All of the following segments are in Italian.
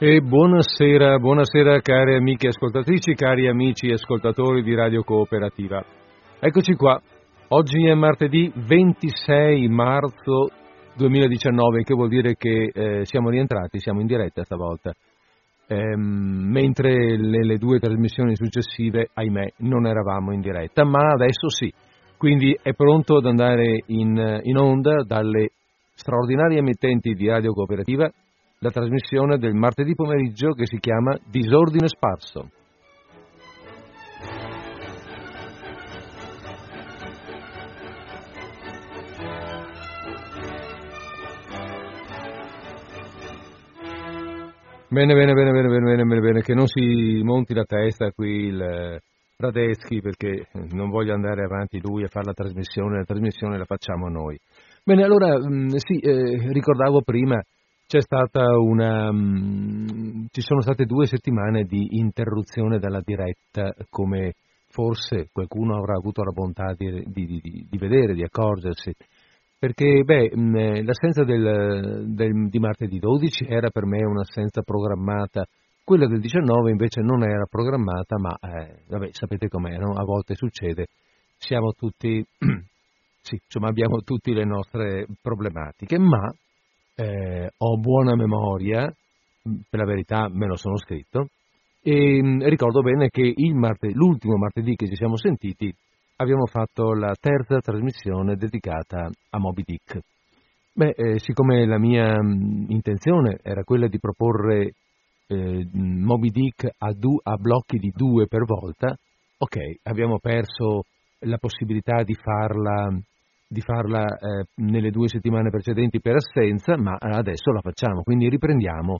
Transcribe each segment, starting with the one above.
E buonasera, buonasera cari amiche ascoltatrici, cari amici ascoltatori di Radio Cooperativa. Eccoci qua, oggi è martedì 26 marzo 2019, che vuol dire che eh, siamo rientrati, siamo in diretta stavolta, ehm, mentre le, le, due trasmissioni successive, ahimè, non eravamo in diretta, ma adesso sì, quindi è pronto ad andare in, in onda dalle straordinarie emittenti di Radio Cooperativa la trasmissione del martedì pomeriggio che si chiama Disordine Sparso. Bene, bene, bene, bene, bene, bene, bene, che non si monti la testa qui il eh, Radeschi perché non voglio andare avanti lui a fare la trasmissione, la trasmissione la facciamo noi. Bene, allora, mm, sì, eh, ricordavo prima una, um, ci sono state due settimane di interruzione dalla diretta, come forse qualcuno avrà avuto la bontà di, di, di, di vedere, di accorgersi, perché beh, mh, l'assenza del, del, di martedì 12 era per me un'assenza programmata, quella del 19 invece non era programmata, ma eh, vabbè, sapete com'è, no? a volte succede, siamo tutti, sì, insomma abbiamo tutte le nostre problematiche, ma eh, ho buona memoria, per la verità me lo sono scritto, e mm, ricordo bene che martedì, l'ultimo martedì che ci siamo sentiti abbiamo fatto la terza trasmissione dedicata a Moby Dick. Beh, eh, siccome la mia mm, intenzione era quella di proporre eh, Moby Dick a, du- a blocchi di due per volta, ok, abbiamo perso la possibilità di farla di farla eh, nelle due settimane precedenti per assenza, ma adesso la facciamo, quindi riprendiamo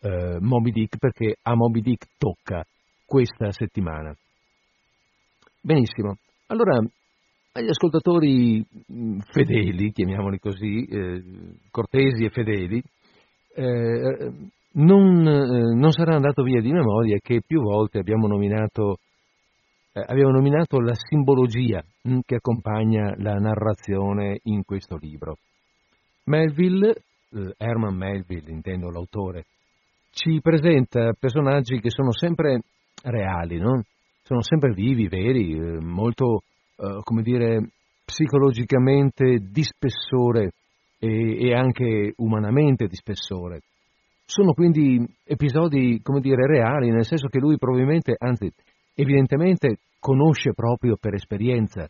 eh, Moby Dick perché a Moby Dick tocca questa settimana. Benissimo, allora agli ascoltatori mm, fedeli, chiamiamoli così, eh, cortesi e fedeli, eh, non, eh, non sarà andato via di memoria che più volte abbiamo nominato eh, abbiamo nominato la simbologia mh, che accompagna la narrazione in questo libro. Melville, eh, Herman Melville intendo l'autore, ci presenta personaggi che sono sempre reali, no? sono sempre vivi, veri, eh, molto, eh, come dire, psicologicamente di spessore e, anche umanamente di spessore. Sono quindi episodi, come dire, reali, nel senso che lui probabilmente, anzi, evidentemente conosce proprio per esperienza.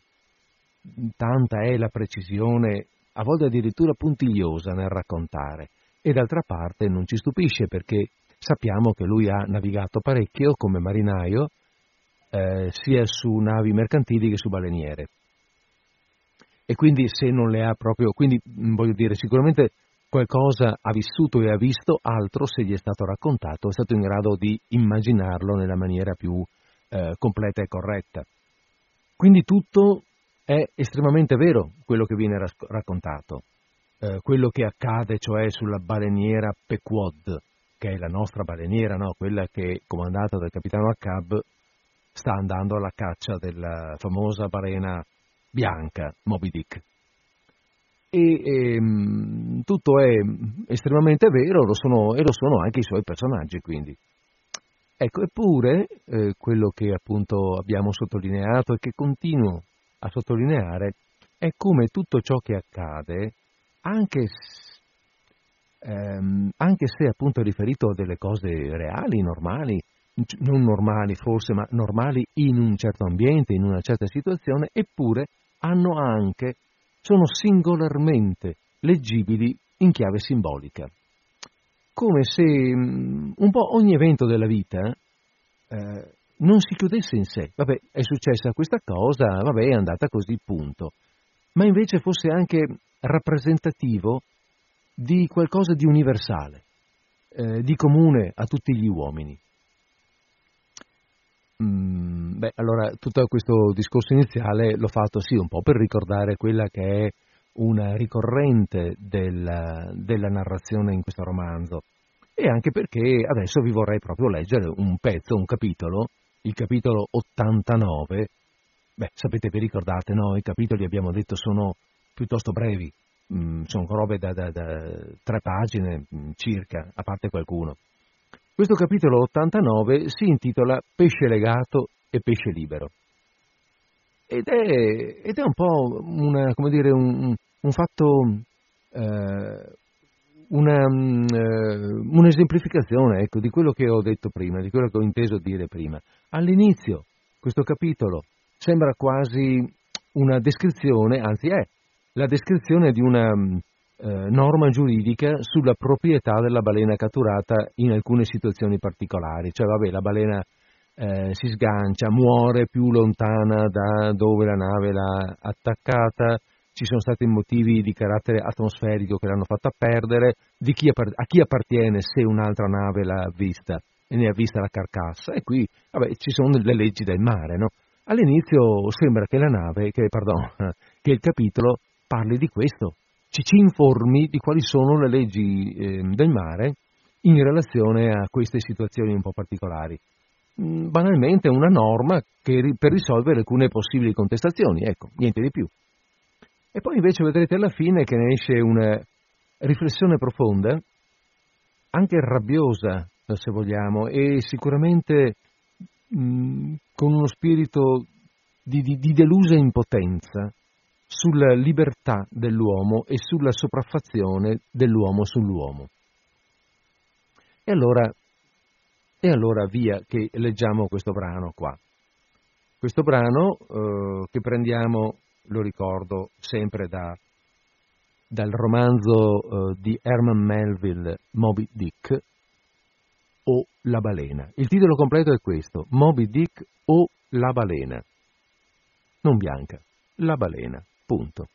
Tanta è la precisione, a volte addirittura puntigliosa nel raccontare, e d'altra parte non ci stupisce perché sappiamo che lui ha navigato parecchio come marinaio, eh, sia su navi mercantili che su baleniere. E quindi se non le ha proprio, quindi voglio dire, sicuramente qualcosa ha vissuto e ha visto, altro se gli è stato raccontato, è stato in grado di immaginarlo nella maniera più eh, completa e corretta. Quindi tutto è estremamente vero quello che viene raccontato, eh, quello che accade cioè sulla baleniera Pequod, che è la nostra baleniera, no? quella che comandata dal capitano Akkab sta andando alla caccia della famosa balena bianca Moby Dick. E, e ehm, tutto è estremamente vero lo sono, e lo sono anche i suoi personaggi quindi. Ecco, eppure eh, quello che appunto abbiamo sottolineato e che continuo a sottolineare è come tutto ciò che accade, anche, ehm, anche se appunto è riferito a delle cose reali, normali, non normali forse, ma normali in un certo ambiente, in una certa situazione, eppure hanno anche, sono singolarmente leggibili in chiave simbolica come se mm, un po' ogni evento della vita eh, non si chiudesse in sé. Vabbè, è successa questa cosa, vabbè, è andata così, punto. Ma invece fosse anche rappresentativo di qualcosa di universale, eh, di comune a tutti gli uomini. Mm, beh, allora tutto questo discorso iniziale l'ho fatto sì un po' per ricordare quella che è una ricorrente della, della narrazione in questo romanzo e anche perché adesso vi vorrei proprio leggere un pezzo, un capitolo, il capitolo 89. Beh, sapete, vi ricordate, no? I capitoli, abbiamo detto, sono piuttosto brevi, mm, sono robe da, da, da, tre pagine mm, circa, a parte qualcuno. Questo capitolo 89 si intitola Pesce legato e pesce libero. Ed è, ed è un po' una, dire, un, un, fatto, eh, una, eh, un'esemplificazione ecco, di quello che ho detto prima, di quello che ho inteso dire prima. All'inizio questo capitolo sembra quasi una descrizione, anzi è la descrizione di una eh, norma giuridica sulla proprietà della balena catturata in alcune situazioni particolari. Cioè, vabbè, la balena eh, si sgancia, muore più lontana da dove la nave l'ha attaccata, ci sono stati motivi di carattere atmosferico che l'hanno fatta perdere, chi a chi appartiene se un'altra nave l'ha vista e ne ha vista la carcassa. E qui vabbè, ci sono le leggi del mare, no? All'inizio sembra che la nave, che, pardon, che il capitolo parli di questo, ci, ci informi di quali sono le leggi eh, del mare in relazione a queste situazioni un po' particolari. Mm, banalmente una norma che, per risolvere alcune possibili contestazioni, ecco, niente di più. E poi invece vedrete alla fine che ne esce una riflessione profonda, anche rabbiosa, se vogliamo, e sicuramente mh, mm, con uno spirito di, di, di delusa impotenza sulla libertà dell'uomo e sulla sopraffazione dell'uomo sull'uomo. E allora, e allora via che leggiamo questo brano qua. Questo brano eh, che prendiamo, lo ricordo, sempre da, dal romanzo eh, di Herman Melville Moby Dick o La balena. Il titolo completo è questo, Moby Dick o La balena. Non bianca, La balena. Punto.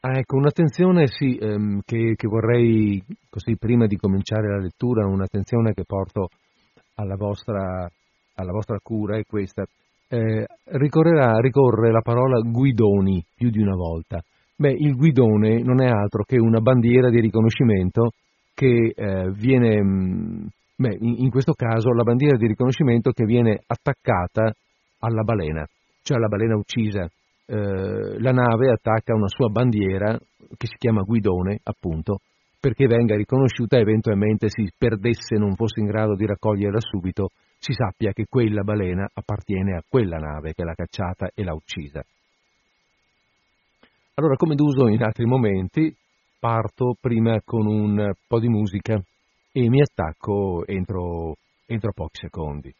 Ah, ecco, un'attenzione sì, ehm, che, che, vorrei, così prima di cominciare la lettura, un'attenzione che porto alla vostra, alla vostra cura è questa. Eh, ricorre la parola guidoni più di una volta. Beh, il guidone non è altro che una bandiera di riconoscimento che eh, viene, mm, beh, in, questo caso la bandiera di riconoscimento che viene attaccata alla balena cioè la balena uccisa, eh, la nave attacca una sua bandiera che si chiama guidone, appunto, perché venga riconosciuta eventualmente si perdesse non fosse in grado di raccoglierla subito, si sappia che quella balena appartiene a quella nave che l'ha cacciata e l'ha uccisa. Allora, come d'uso in altri momenti, parto prima con un po' di musica e mi attacco entro, entro pochi secondi.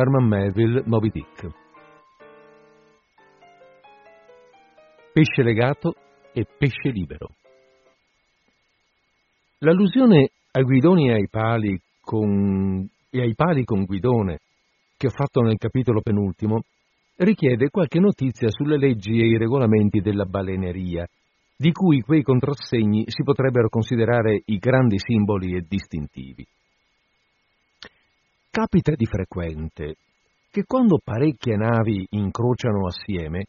Herman Melville, Moby Dick. Pesce legato e pesce libero. L'allusione ai guidoni e ai pali con, e ai pali con guidone che ho fatto nel capitolo penultimo richiede qualche notizia sulle leggi e i regolamenti della baleneria, di cui quei contrassegni si potrebbero considerare i grandi simboli e distintivi. Capita di frequente che quando parecchie navi incrociano assieme,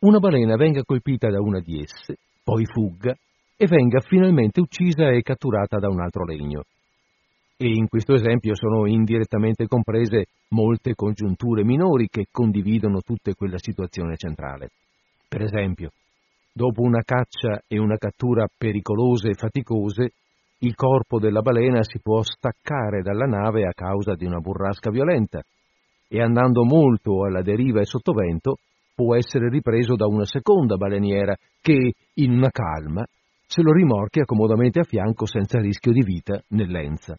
una balena venga colpita da una di esse, poi fugga e venga finalmente uccisa e catturata da un altro legno. E in questo esempio sono indirettamente comprese molte congiunture minori che condividono tutte quella situazione centrale. Per esempio, dopo una caccia e una cattura pericolose e faticose, il corpo della balena si può staccare dalla nave a causa di una burrasca violenta e andando molto alla deriva e sottovento può essere ripreso da una seconda baleniera che, in una calma, se lo rimorchia comodamente a fianco senza rischio di vita nell'enza.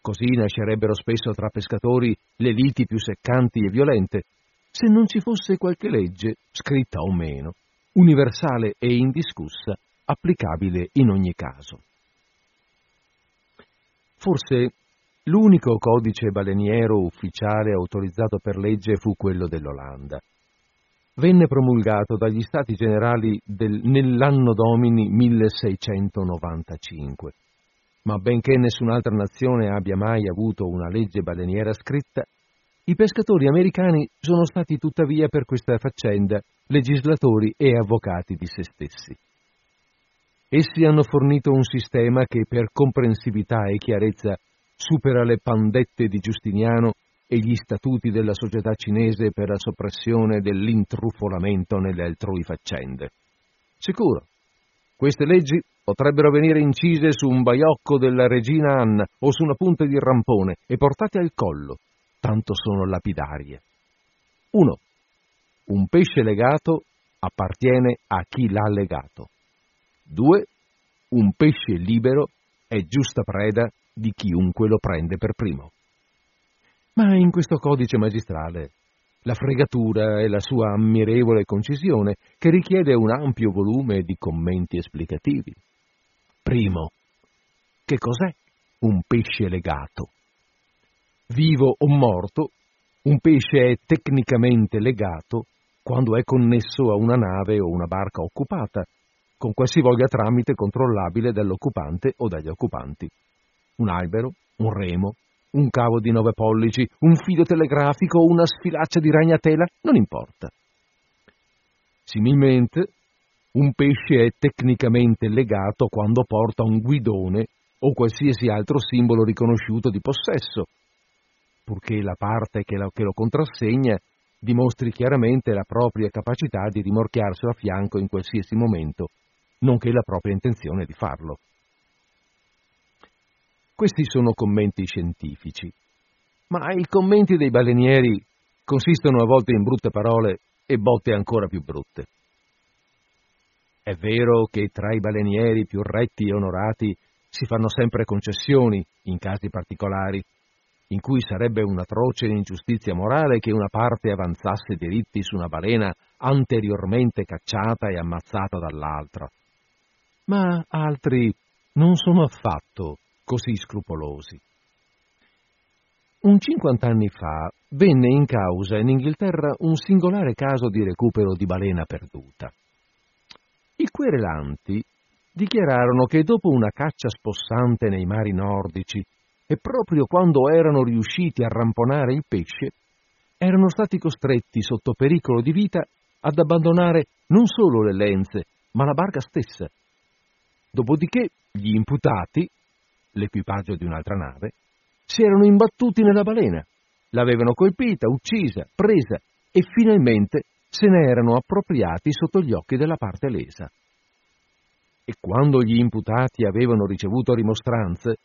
Così nascerebbero spesso tra pescatori le liti più seccanti e violente, se non ci fosse qualche legge, scritta o meno, universale e indiscussa, applicabile in ogni caso. Forse L'unico codice baleniero ufficiale autorizzato per legge fu quello dell'Olanda. Venne promulgato dagli Stati Generali del, nell'anno domini 1695. Ma benché nessun'altra nazione abbia mai avuto una legge baleniera scritta, i pescatori americani sono stati tuttavia per questa faccenda legislatori e avvocati di se stessi. Essi hanno fornito un sistema che per comprensività e chiarezza supera le pandette di Giustiniano e gli statuti della società cinese per la soppressione dell'intrufolamento nelle altrui faccende. Sicuro, queste leggi potrebbero venire incise su un baiocco della regina Anna o su una punta di rampone e portate al collo, tanto sono lapidarie. 1. Un pesce legato appartiene a chi l'ha legato. 2. Un pesce libero è giusta preda di chiunque lo prende per primo. Ma in questo codice magistrale la fregatura è la sua ammirevole concisione che richiede un ampio volume di commenti esplicativi. Primo, che cos'è un pesce legato? Vivo o morto, un pesce è tecnicamente legato quando è connesso a una nave o una barca occupata, con qualsivoglia tramite controllabile dall'occupante o dagli occupanti. Un albero, un remo, un cavo di nove pollici, un filo telegrafico o una sfilaccia di ragnatela, non importa. Similmente, un pesce è tecnicamente legato quando porta un guidone o qualsiasi altro simbolo riconosciuto di possesso, purché la parte che lo, che lo contrassegna dimostri chiaramente la propria capacità di rimorchiarselo a fianco in qualsiasi momento, nonché la propria intenzione di farlo. Questi sono commenti scientifici, ma i commenti dei balenieri consistono a volte in brutte parole e botte ancora più brutte. È vero che tra i balenieri più retti e onorati si fanno sempre concessioni in casi particolari, in cui sarebbe un'atroce ingiustizia morale che una parte avanzasse diritti su una balena anteriormente cacciata e ammazzata dall'altra. Ma altri non sono affatto così scrupolosi. Un cinquant'anni fa venne in causa in Inghilterra un singolare caso di recupero di balena perduta. I querelanti dichiararono che dopo una caccia spossante nei mari nordici e proprio quando erano riusciti a ramponare il pesce, erano stati costretti sotto pericolo di vita ad abbandonare non solo le lenze, ma la barca stessa. Dopodiché gli imputati, l'equipaggio di un'altra nave, si erano imbattuti nella balena, l'avevano colpita, uccisa, presa e finalmente se ne erano appropriati sotto gli occhi della parte lesa. E quando gli imputati avevano ricevuto rimostranze,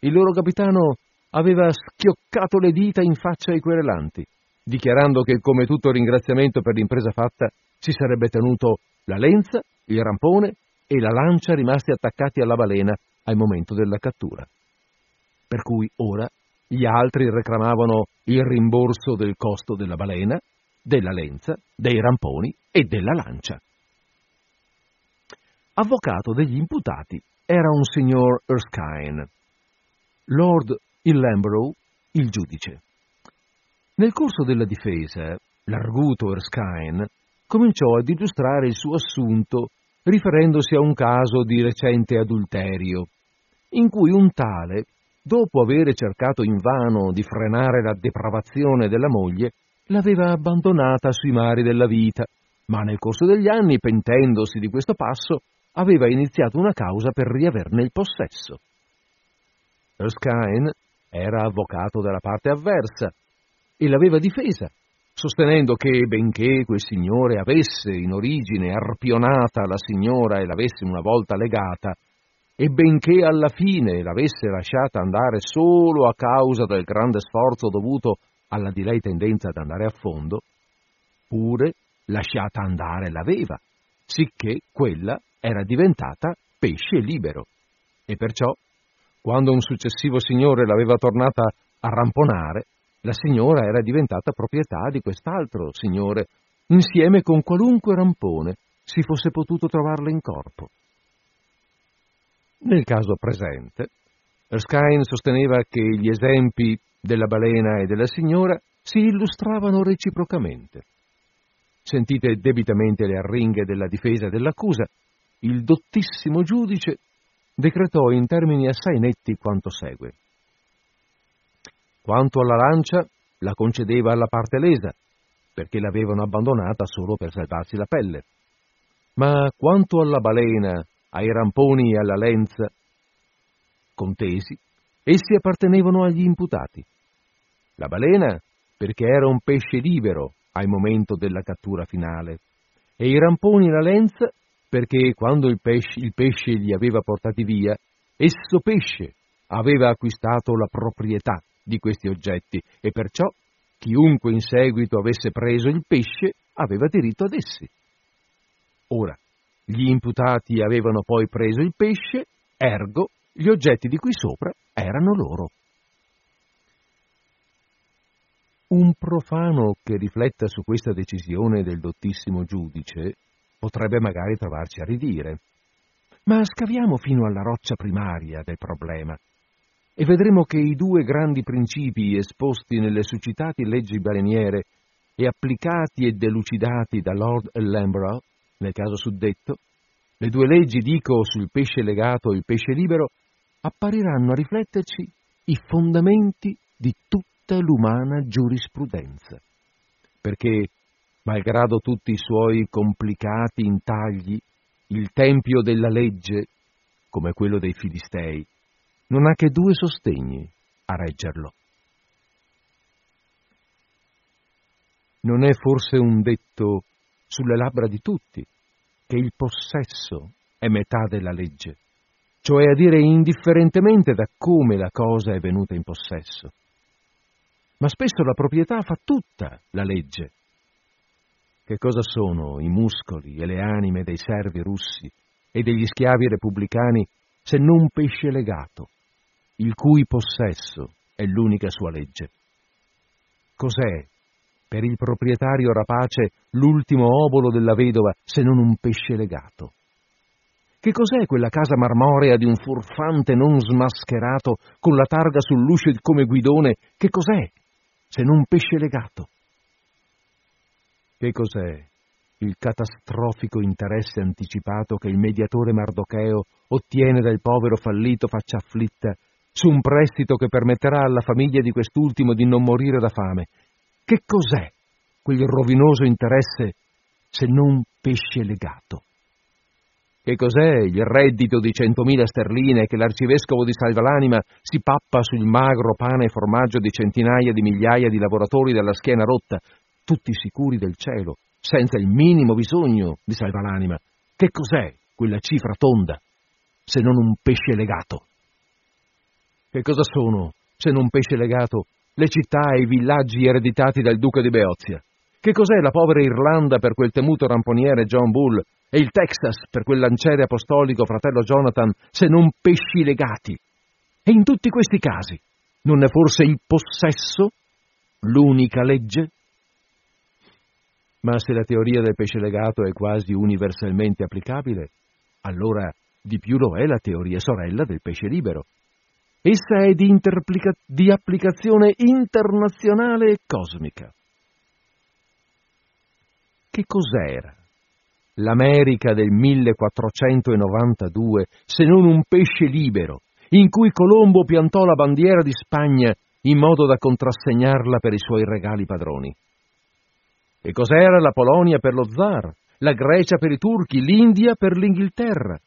il loro capitano aveva schioccato le dita in faccia ai querelanti, dichiarando che come tutto ringraziamento per l'impresa fatta si sarebbe tenuto la lenza, il rampone e la lancia rimasti attaccati alla balena al momento della cattura. Per cui ora gli altri reclamavano il rimborso del costo della balena, della lenza, dei ramponi e della lancia. Avvocato degli imputati era un signor Erskine, Lord Ilamborough, il giudice. Nel corso della difesa, l'arguto Erskine cominciò ad illustrare il suo assunto riferendosi a un caso di recente adulterio, in cui un tale, dopo avere cercato invano di frenare la depravazione della moglie, l'aveva abbandonata sui mari della vita, ma nel corso degli anni, pentendosi di questo passo, aveva iniziato una causa per riaverne il possesso. Erskine era avvocato della parte avversa e l'aveva difesa, sostenendo che, benché quel signore avesse in origine arpionata la signora e l'avesse una volta legata, e benché alla fine l'avesse lasciata andare solo a causa del grande sforzo dovuto alla di lei tendenza ad andare a fondo, pure lasciata andare l'aveva, sicché quella era diventata pesce libero. E perciò, quando un successivo signore l'aveva tornata a ramponare, la signora era diventata proprietà di quest'altro signore, insieme con qualunque rampone si fosse potuto trovarle in corpo. Nel caso presente, Erskine sosteneva che gli esempi della balena e della signora si illustravano reciprocamente. Sentite debitamente le arringhe della difesa dell'accusa, il dottissimo giudice decretò in termini assai netti quanto segue. Quanto alla lancia, la concedeva alla parte lesa, perché l'avevano abbandonata solo per salvarsi la pelle. Ma quanto alla balena, ai ramponi e alla lenza, contesi, essi appartenevano agli imputati. La balena, perché era un pesce libero al momento della cattura finale, e i ramponi e la lenza, perché quando il pesce, il pesce li aveva portati via, esso pesce aveva acquistato la proprietà di questi oggetti e perciò chiunque in seguito avesse preso il pesce aveva diritto ad essi. Ora, gli imputati avevano poi preso il pesce, ergo gli oggetti di qui sopra erano loro. Un profano che rifletta su questa decisione del dottissimo giudice potrebbe magari trovarci a ridire. Ma scaviamo fino alla roccia primaria del problema e vedremo che i due grandi principi esposti nelle suscitate leggi baleniere e applicati e delucidati da Lord Lamborough, nel caso suddetto, le due leggi, dico, sul pesce legato e il pesce libero, appariranno a rifletterci i fondamenti di tutta l'umana giurisprudenza. Perché, malgrado tutti i suoi complicati intagli, il tempio della legge, come quello dei Filistei, non ha che due sostegni a reggerlo. Non è forse un detto sulle labbra di tutti che il possesso è metà della legge, cioè a dire indifferentemente da come la cosa è venuta in possesso. Ma spesso la proprietà fa tutta la legge. Che cosa sono i muscoli e le anime dei servi russi e degli schiavi repubblicani se non pesce legato, il cui possesso è l'unica sua legge. Cos'è per il proprietario rapace l'ultimo obolo della vedova se non un pesce legato? Che cos'è quella casa marmorea di un furfante non smascherato con la targa sull'uscio come guidone? Che cos'è se non pesce legato? Che cos'è il catastrofico interesse anticipato che il mediatore Mardocheo ottiene dal povero fallito faccia afflitta su un prestito che permetterà alla famiglia di quest'ultimo di non morire da fame. Che cos'è quel rovinoso interesse se non pesce legato? Che cos'è il reddito di centomila sterline che l'arcivescovo di Salvalanima si pappa sul magro pane e formaggio di centinaia di migliaia di lavoratori dalla schiena rotta, tutti sicuri del cielo, senza il minimo bisogno di Salvalanima? Che cos'è quella cifra tonda se non un pesce legato? Che cosa sono, se non pesce legato, le città e i villaggi ereditati dal duca di Beozia? Che cos'è la povera Irlanda per quel temuto ramponiere John Bull e il Texas per quel lanciere apostolico fratello Jonathan, se non pesci legati? E in tutti questi casi, non è forse il possesso l'unica legge? Ma se la teoria del pesce legato è quasi universalmente applicabile, allora di più lo è la teoria sorella del pesce libero, Essa è di, interplica- di applicazione internazionale e cosmica. Che cos'era l'America del 1492 se non un pesce libero in cui Colombo piantò la bandiera di Spagna in modo da contrassegnarla per i suoi regali padroni? E cos'era la Polonia per lo zar, la Grecia per i turchi, l'India per l'Inghilterra?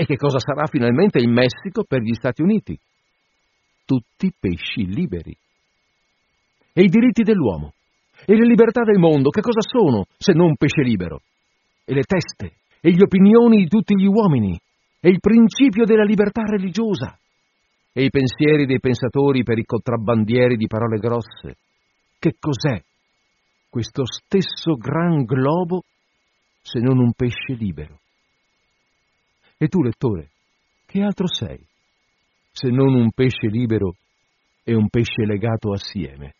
E che cosa sarà finalmente il Messico per gli Stati Uniti? Tutti pesci liberi. E i diritti dell'uomo? E le libertà del mondo che cosa sono se non pesce libero? E le teste? E le opinioni di tutti gli uomini? E il principio della libertà religiosa? E i pensieri dei pensatori per i contrabbandieri di parole grosse? Che cos'è questo stesso gran globo se non un pesce libero? E tu, lettore, che altro sei, se non un pesce libero e un pesce legato assieme?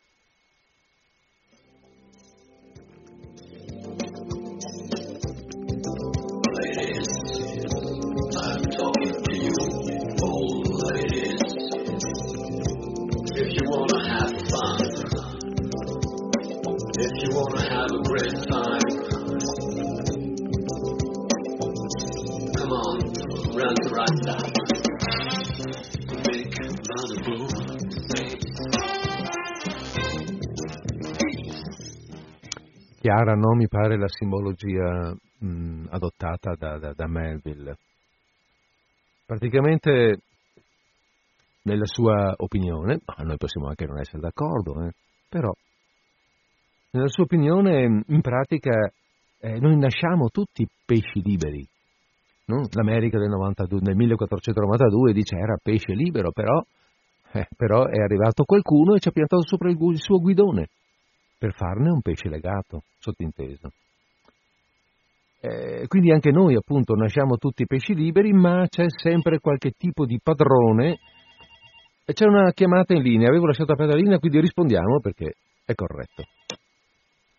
Chiara non mi pare la simbologia mh, adottata da, da, da Melville. Praticamente nella sua opinione, ma noi possiamo anche non essere d'accordo, eh, però nella sua opinione in pratica eh, noi nasciamo tutti pesci liberi. No? L'America del, 92, del, 1492 dice era pesce libero, però, eh, però, è arrivato qualcuno e ci ha piantato sopra il, il suo guidone per farne un pesce legato, sottinteso. Eh, quindi anche noi appunto nasciamo tutti pesci liberi, ma c'è sempre qualche tipo di padrone c'è una chiamata in linea, avevo lasciato aperta la linea, quindi rispondiamo perché è corretto.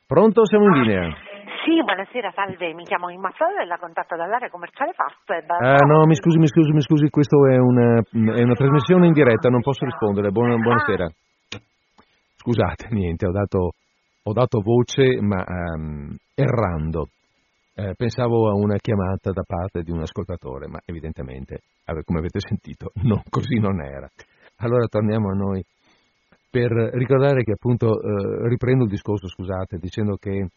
Pronto? Siamo in linea. Sì, buonasera, salve, mi chiamo Imma Frodella, contatto dall'area commerciale Fastweb. Ah no, mi scusi, mi scusi, mi scusi, questa è una, è una trasmissione in diretta, non posso rispondere, Buona, buonasera. Scusate, niente, ho dato, ho dato voce ma um, errando. Eh, pensavo a una chiamata da parte di un ascoltatore, ma evidentemente, come avete sentito, no, così non era. Allora torniamo a noi per ricordare che appunto, eh, riprendo il discorso, scusate, dicendo che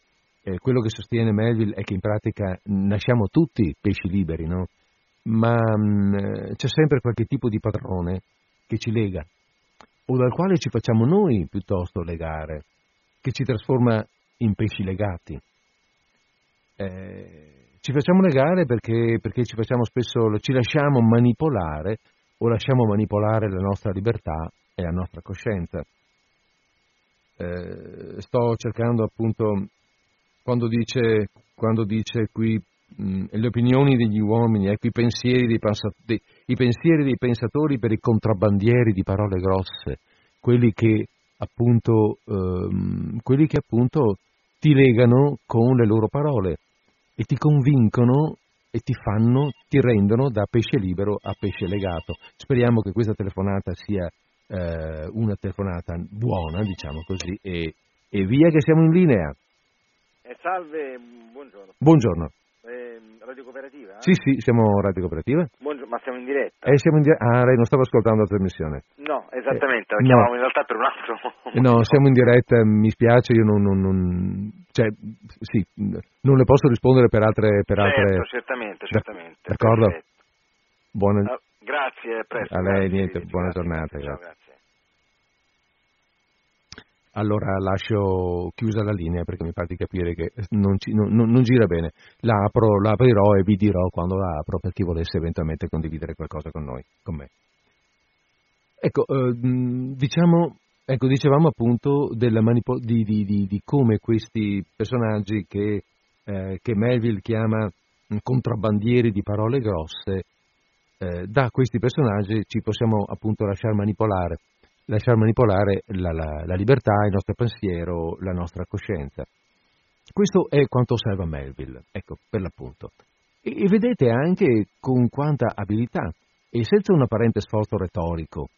eh, quello che sostiene Melville è che in pratica nasciamo tutti pesci liberi, no? ma mh, mm, c'è sempre qualche tipo di padrone che ci lega o dal quale ci facciamo noi piuttosto legare, che ci trasforma in pesci legati. Eh, ci facciamo legare perché, perché ci, facciamo spesso, ci lasciamo manipolare o lasciamo manipolare la nostra libertà e la nostra coscienza. Eh, sto cercando appunto, quando dice, quando dice qui mh, le opinioni degli uomini, ecco i pensieri dei, dei, i pensieri dei pensatori per i contrabbandieri di parole grosse, quelli che appunto, ehm, quelli che appunto ti legano con le loro parole e ti convincono e ti fanno, ti rendono da pesce libero a pesce legato. Speriamo che questa telefonata sia eh, una telefonata buona, diciamo così, e, e, via che siamo in linea. Eh, salve, buongiorno. Buongiorno. Eh, radio Cooperativa? Sì, sì, siamo Radio Cooperativa. Buongiorno, ma siamo in diretta? Eh, siamo in diretta. Ah, lei non stava ascoltando la trasmissione. No, esattamente, eh, la chiamavo no. in realtà per un altro. No, siamo in diretta, mi spiace, io non, non, non, cioè, sì, non le posso rispondere per altre... Per certo, altre... certamente, certamente. D'accordo? Buona... Uh, grazie, presto. A lei, grazie, niente, buona grazie, giornata. Ciao, grazie. Allora lascio chiusa la linea perché mi pare di capire che non, ci, non, non gira bene. La apro, la aprirò e vi dirò quando la apro per chi volesse eventualmente condividere qualcosa con noi, con me. Ecco, eh, diciamo, ecco, dicevamo appunto manipo- di, di, di, di, come questi personaggi che, eh, che, Melville chiama contrabbandieri di parole grosse, eh, da questi personaggi ci possiamo appunto lasciare manipolare lasciare manipolare la, la, la libertà, il nostro pensiero, la nostra coscienza. Questo è quanto osserva Melville, ecco, per l'appunto. E, e vedete anche con quanta abilità e senza un apparente sforzo retorico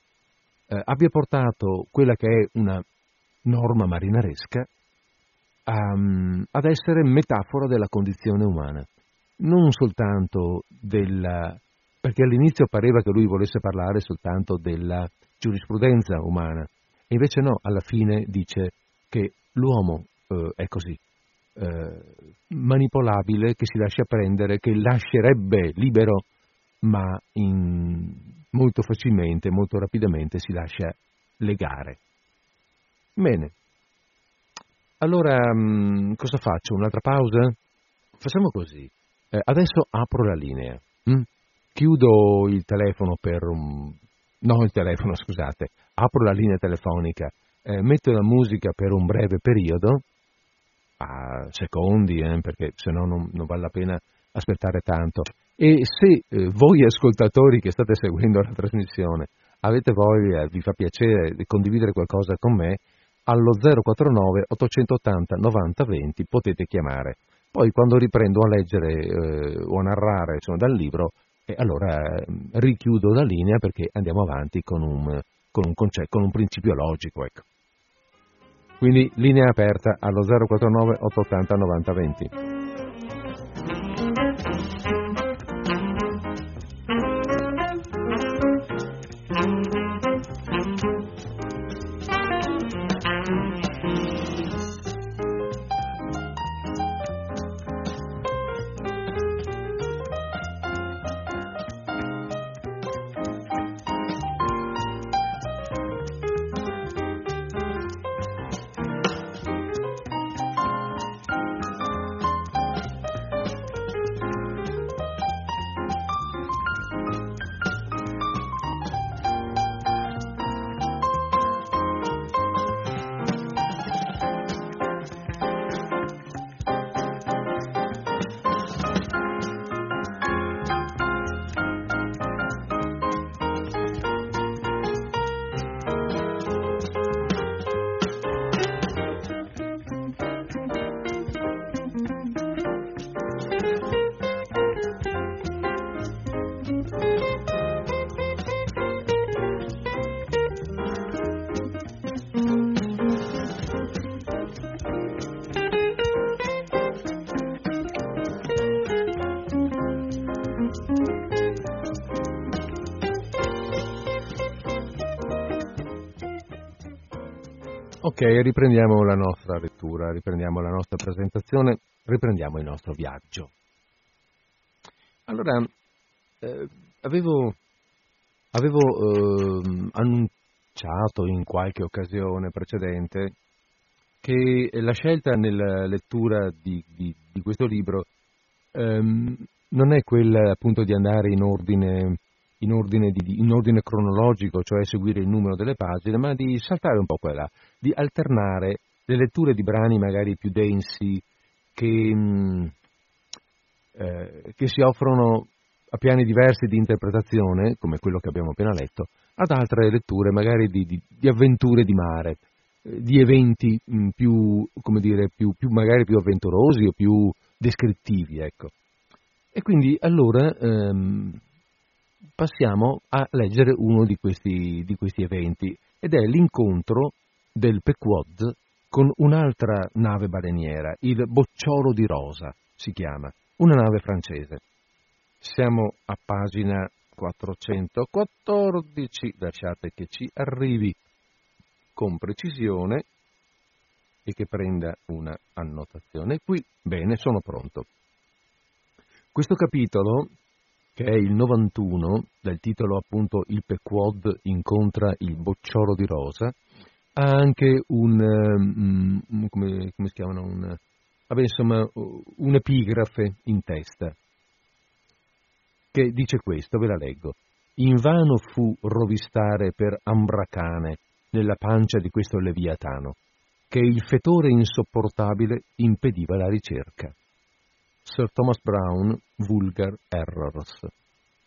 eh, abbia portato quella che è una norma marinaresca um, ad essere metafora della condizione umana, non soltanto della... perché all'inizio pareva che lui volesse parlare soltanto della giurisprudenza umana. E invece no, alla fine dice che l'uomo eh, è così, eh, manipolabile, che si lascia prendere, che lascerebbe libero, ma in, molto facilmente, molto rapidamente si lascia legare. Bene. Allora, mh, mm, cosa faccio? Un'altra pausa? Facciamo così. Eh, adesso apro la linea. Mh? Chiudo il telefono per un no il telefono scusate, apro la linea telefonica, eh, metto la musica per un breve periodo, a secondi, eh, perché se no non, vale la pena aspettare tanto. E se eh, voi ascoltatori che state seguendo la trasmissione avete voglia, vi fa piacere di condividere qualcosa con me, allo 049 880 90 20 potete chiamare. Poi quando riprendo a leggere eh, o a narrare insomma, dal libro e allora ehm, richiudo la linea perché andiamo avanti con un, con un, concetto, con un principio logico. Ecco. Quindi linea aperta allo 049 880 90 riprendiamo la nostra lettura, riprendiamo la nostra presentazione, riprendiamo il nostro viaggio. Allora, eh, avevo, avevo eh, annunciato in qualche occasione precedente che la scelta nella lettura di, di, di questo libro ehm, non è quella appunto di andare in ordine in ordine, di, in ordine, cronologico, cioè seguire il numero delle pagine, ma di saltare un po' quella, di alternare le letture di brani magari più densi che, mh, mm, eh, che si offrono a piani diversi di interpretazione, come quello che abbiamo appena letto, ad altre letture magari di, di, di avventure di mare, eh, di eventi mh, mm, più, come dire, più, più, magari più avventurosi o più descrittivi, ecco. E quindi allora ehm, passiamo a leggere uno di questi, di questi eventi ed è l'incontro del Pequod con un'altra nave baleniera, il Bocciolo di Rosa si chiama, una nave francese. Siamo a pagina 414, lasciate che ci arrivi con precisione e che prenda una annotazione. Qui, bene, sono pronto. Questo capitolo che è il 91, dal titolo appunto Il Pequod incontra il bocciolo di rosa, ha anche un, um, come, come, si chiamano, un, vabbè, insomma, un'epigrafe in testa, che dice questo, ve la leggo. Invano fu rovistare per Ambracane nella pancia di questo leviatano, che il fetore insopportabile impediva la ricerca. Sir Thomas Brown, Vulgar Errors.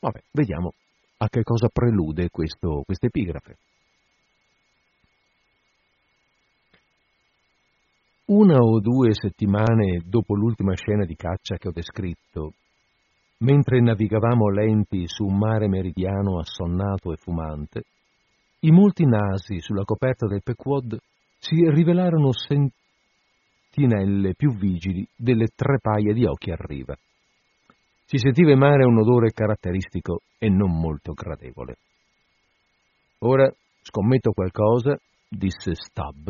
Vabbè, vediamo a che cosa prelude questo epigrafe. Una o due settimane dopo l'ultima scena di caccia che ho descritto, mentre navigavamo lenti su un mare meridiano assonnato e fumante, i molti nasi sulla coperta del Pequod si rivelarono sen- sentinelle più vigili delle tre paia di occhi a riva. Si sentiva in mare un odore caratteristico e non molto gradevole. Ora scommetto qualcosa, disse Stubb,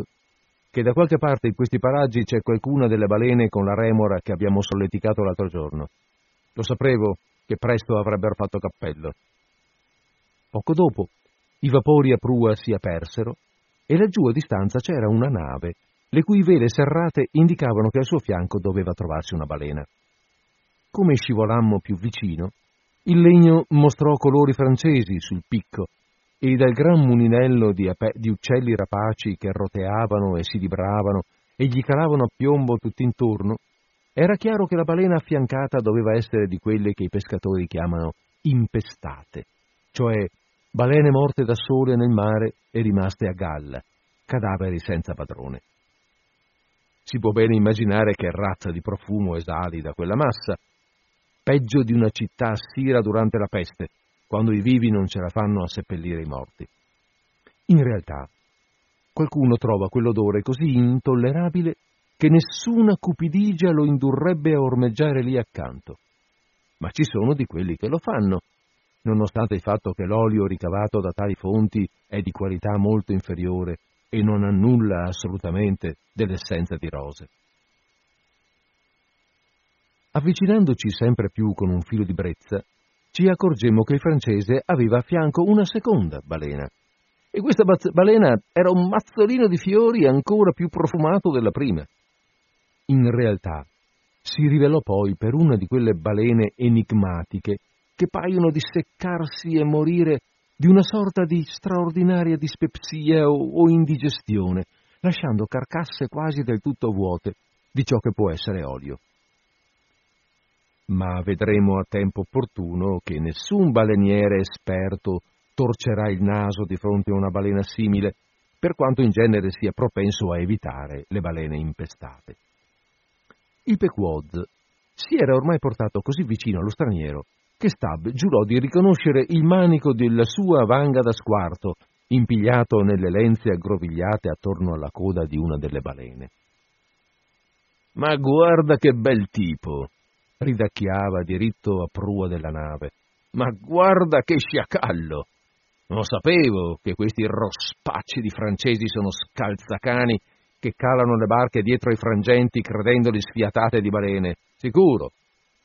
che da qualche parte in questi paraggi c'è qualcuna delle balene con la remora che abbiamo solleticato l'altro giorno. Lo sapevo che presto avrebbero fatto cappello. Poco dopo i vapori a prua si apersero e laggiù a distanza c'era una nave le cui vele serrate indicavano che al suo fianco doveva trovarsi una balena. Come scivolammo più vicino, il legno mostrò colori francesi sul picco e dal gran muninello di, ape- di uccelli rapaci che roteavano e si libravano e gli calavano a piombo tutt'intorno, era chiaro che la balena affiancata doveva essere di quelle che i pescatori chiamano impestate, cioè balene morte da sole nel mare e rimaste a galla, cadaveri senza padrone. Si può bene immaginare che razza di profumo esali da quella massa, peggio di una città assira durante la peste, quando i vivi non ce la fanno a seppellire i morti. In realtà, qualcuno trova quell'odore così intollerabile che nessuna cupidigia lo indurrebbe a ormeggiare lì accanto. Ma ci sono di quelli che lo fanno, nonostante il fatto che l'olio ricavato da tali fonti è di qualità molto inferiore e non annulla assolutamente dell'essenza di rose. Avvicinandoci sempre più con un filo di brezza, ci accorgemmo che il francese aveva a fianco una seconda balena. E questa balena era un mazzolino di fiori ancora più profumato della prima. In realtà, si rivelò poi per una di quelle balene enigmatiche che paiono disseccarsi e morire di una sorta di straordinaria dispepsia o, o indigestione, lasciando carcasse quasi del tutto vuote di ciò che può essere olio. Ma vedremo a tempo opportuno che nessun baleniere esperto torcerà il naso di fronte a una balena simile, per quanto in genere sia propenso a evitare le balene impestate. Il Pequod si era ormai portato così vicino allo straniero che Stab giurò di riconoscere il manico della sua vanga da squarto, impigliato nelle lenze aggrovigliate attorno alla coda di una delle balene. Ma guarda che bel tipo! ridacchiava diritto a prua della nave. Ma guarda che sciacallo! Non sapevo che questi rospacci di francesi sono scalzacani che calano le barche dietro ai frangenti credendoli sfiatate di balene. Sicuro,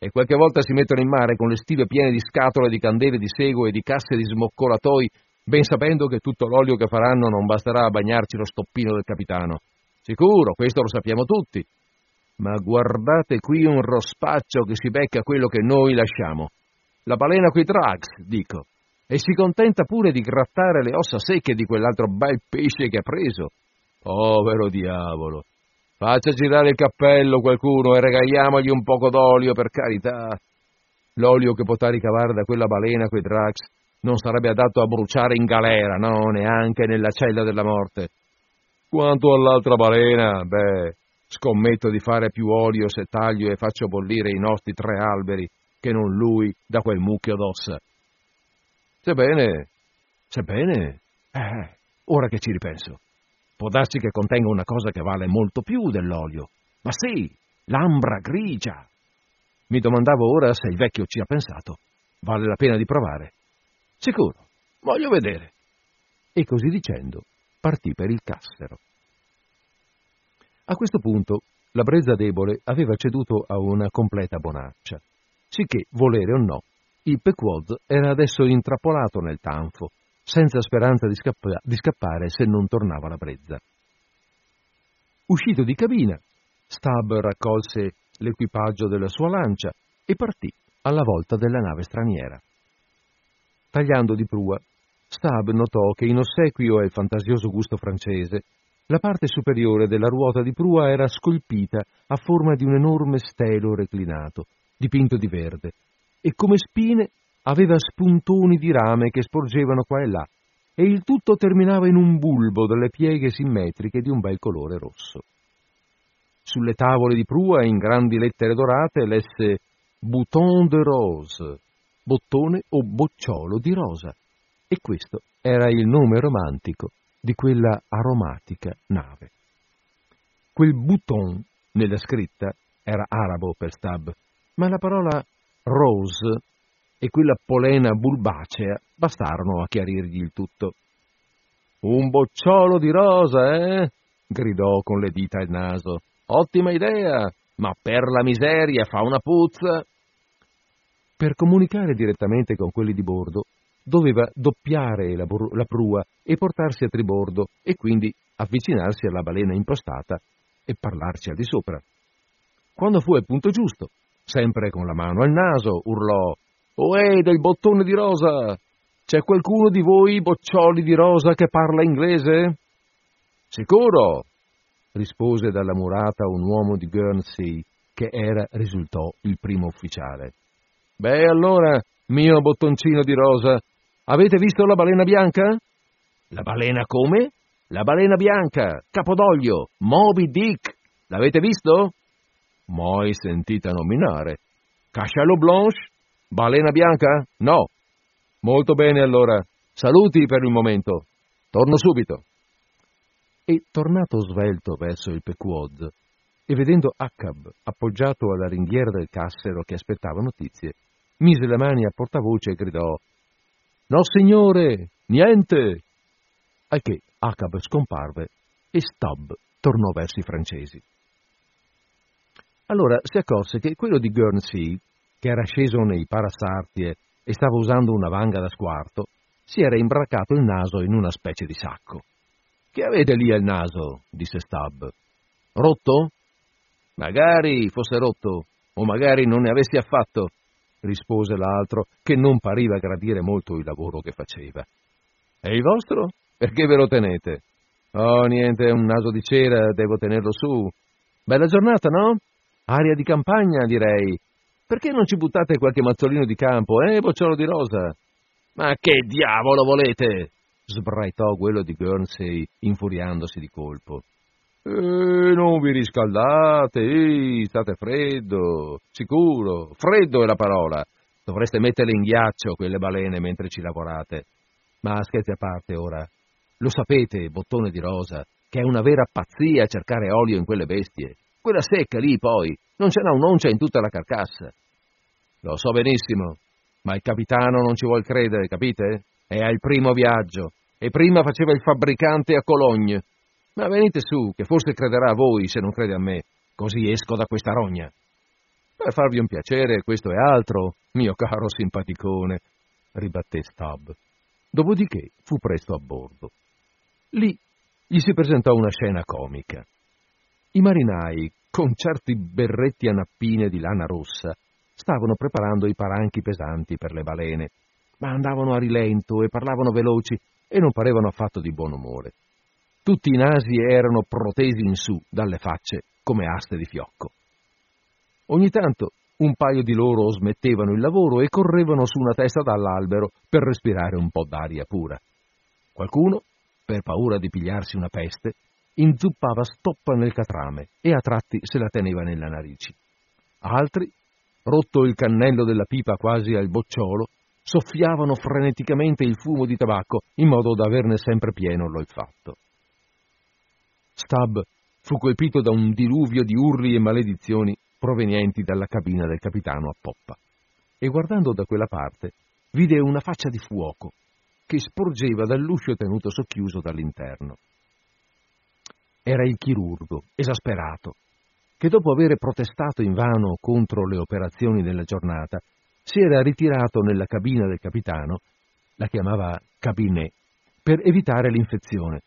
e qualche volta si mettono in mare con le stive piene di scatole di candele di sego e di casse di smoccolatoi, ben sapendo che tutto l'olio che faranno non basterà a bagnarci lo stoppino del capitano. Sicuro, questo lo sappiamo tutti. Ma guardate qui un rospaccio che si becca quello che noi lasciamo. La balena coi drags, dico. E si contenta pure di grattare le ossa secche di quell'altro bel pesce che ha preso. Povero diavolo! Faccia girare il cappello qualcuno e regaliamogli un poco d'olio, per carità. L'olio che potrà ricavare da quella balena coi Drax non sarebbe adatto a bruciare in galera, no, neanche nella cella della morte. Quanto all'altra balena, beh, scommetto di fare più olio se taglio e faccio bollire i nostri tre alberi che non lui da quel mucchio d'ossa. Sebbene, sebbene, eh, ora che ci ripenso, Può darsi che contenga una cosa che vale molto più dell'olio. Ma sì, l'ambra grigia. Mi domandavo ora se il vecchio ci ha pensato. Vale la pena di provare. Sicuro, voglio vedere. E così dicendo, partì per il cassero. A questo punto la brezza debole aveva ceduto a una completa bonaccia, sicché, volere o no, il Pequod era adesso intrappolato nel tanfo senza speranza di, scappa- di scappare se non tornava la brezza. Uscito di cabina, Stab raccolse l'equipaggio della sua lancia e partì alla volta della nave straniera. Tagliando di prua, Stab notò che in ossequio al fantasioso gusto francese, la parte superiore della ruota di prua era scolpita a forma di un enorme stelo reclinato, dipinto di verde, e come spine aveva spuntoni di rame che sporgevano qua e là, e il tutto terminava in un bulbo dalle pieghe simmetriche di un bel colore rosso. Sulle tavole di prua, in grandi lettere dorate, lesse Bouton de rose, bottone o bocciolo di rosa, e questo era il nome romantico di quella aromatica nave. Quel bouton nella scritta era arabo per Stab, ma la parola rose e quella polena bulbacea bastarono a chiarirgli il tutto. Un bocciolo di rosa, eh? gridò con le dita il naso. Ottima idea, ma per la miseria fa una puzza. Per comunicare direttamente con quelli di bordo, doveva doppiare la, la prua e portarsi a tribordo e quindi avvicinarsi alla balena impostata e parlarci al di sopra. Quando fu al punto giusto, sempre con la mano al naso, urlò Oè, del bottone di rosa! C'è qualcuno di voi, boccioli di rosa, che parla inglese? Sicuro, rispose dalla murata un uomo di Guernsey, che era, risultò, il primo ufficiale. Beh, allora, mio bottoncino di rosa, avete visto la balena bianca? La balena come? La balena bianca, Capodoglio, Moby Dick. L'avete visto? Mai sentita nominare. Cachalot Blanche? Balena bianca? No. Molto bene allora. Saluti per il momento. Torno subito. e, tornato svelto verso il Pequod, e vedendo Accab appoggiato alla ringhiera del cassero che aspettava notizie, mise le mani a portavoce e gridò No, signore, niente! Al che Accab scomparve e Stubb tornò verso i francesi. Allora si accorse che quello di Guernsey, che era sceso nei Parasartie e stava usando una vanga da squarto, si era imbracato il naso in una specie di sacco. Che avete lì al naso? disse Stubb. Rotto? Magari fosse rotto, o magari non ne avessi affatto, rispose l'altro, che non pariva gradire molto il lavoro che faceva. E il vostro? Perché ve lo tenete? Oh, niente, un naso di cera, devo tenerlo su. Bella giornata, no? Aria di campagna, direi. Perché non ci buttate qualche mazzolino di campo, eh, bocciolo di rosa? Ma che diavolo volete? sbraitò quello di Guernsey, infuriandosi di colpo. Eh, non vi riscaldate, ehi, state freddo, sicuro, freddo è la parola. Dovreste metterle in ghiaccio quelle balene mentre ci lavorate. Ma scherzi a parte ora, lo sapete, bottone di rosa, che è una vera pazzia cercare olio in quelle bestie. Quella secca lì, poi, non ce n'ha un'oncia in tutta la carcassa. Lo so benissimo, ma il capitano non ci vuol credere, capite? È al primo viaggio, e prima faceva il fabbricante a Cologne. Ma venite su, che forse crederà a voi se non crede a me, così esco da questa rogna. Per farvi un piacere, questo è altro, mio caro simpaticone, ribatté Stubb. Dopodiché fu presto a bordo. Lì gli si presentò una scena comica. I marinai, con certi berretti a nappine di lana rossa, stavano preparando i paranchi pesanti per le balene, ma andavano a rilento e parlavano veloci e non parevano affatto di buon umore. Tutti i nasi erano protesi in su dalle facce come aste di fiocco. Ogni tanto un paio di loro smettevano il lavoro e correvano su una testa dall'albero per respirare un po' d'aria pura. Qualcuno, per paura di pigliarsi una peste, inzuppava stoppa nel catrame e a tratti se la teneva nella narici. Altri, rotto il cannello della pipa quasi al bocciolo, soffiavano freneticamente il fumo di tabacco in modo da averne sempre pieno l'olfatto. Stab fu colpito da un diluvio di urli e maledizioni provenienti dalla cabina del capitano a poppa e guardando da quella parte vide una faccia di fuoco che sporgeva dall'uscio tenuto socchiuso dall'interno. Era il chirurgo, esasperato, che dopo aver protestato invano contro le operazioni della giornata, si era ritirato nella cabina del capitano, la chiamava cabinet, per evitare l'infezione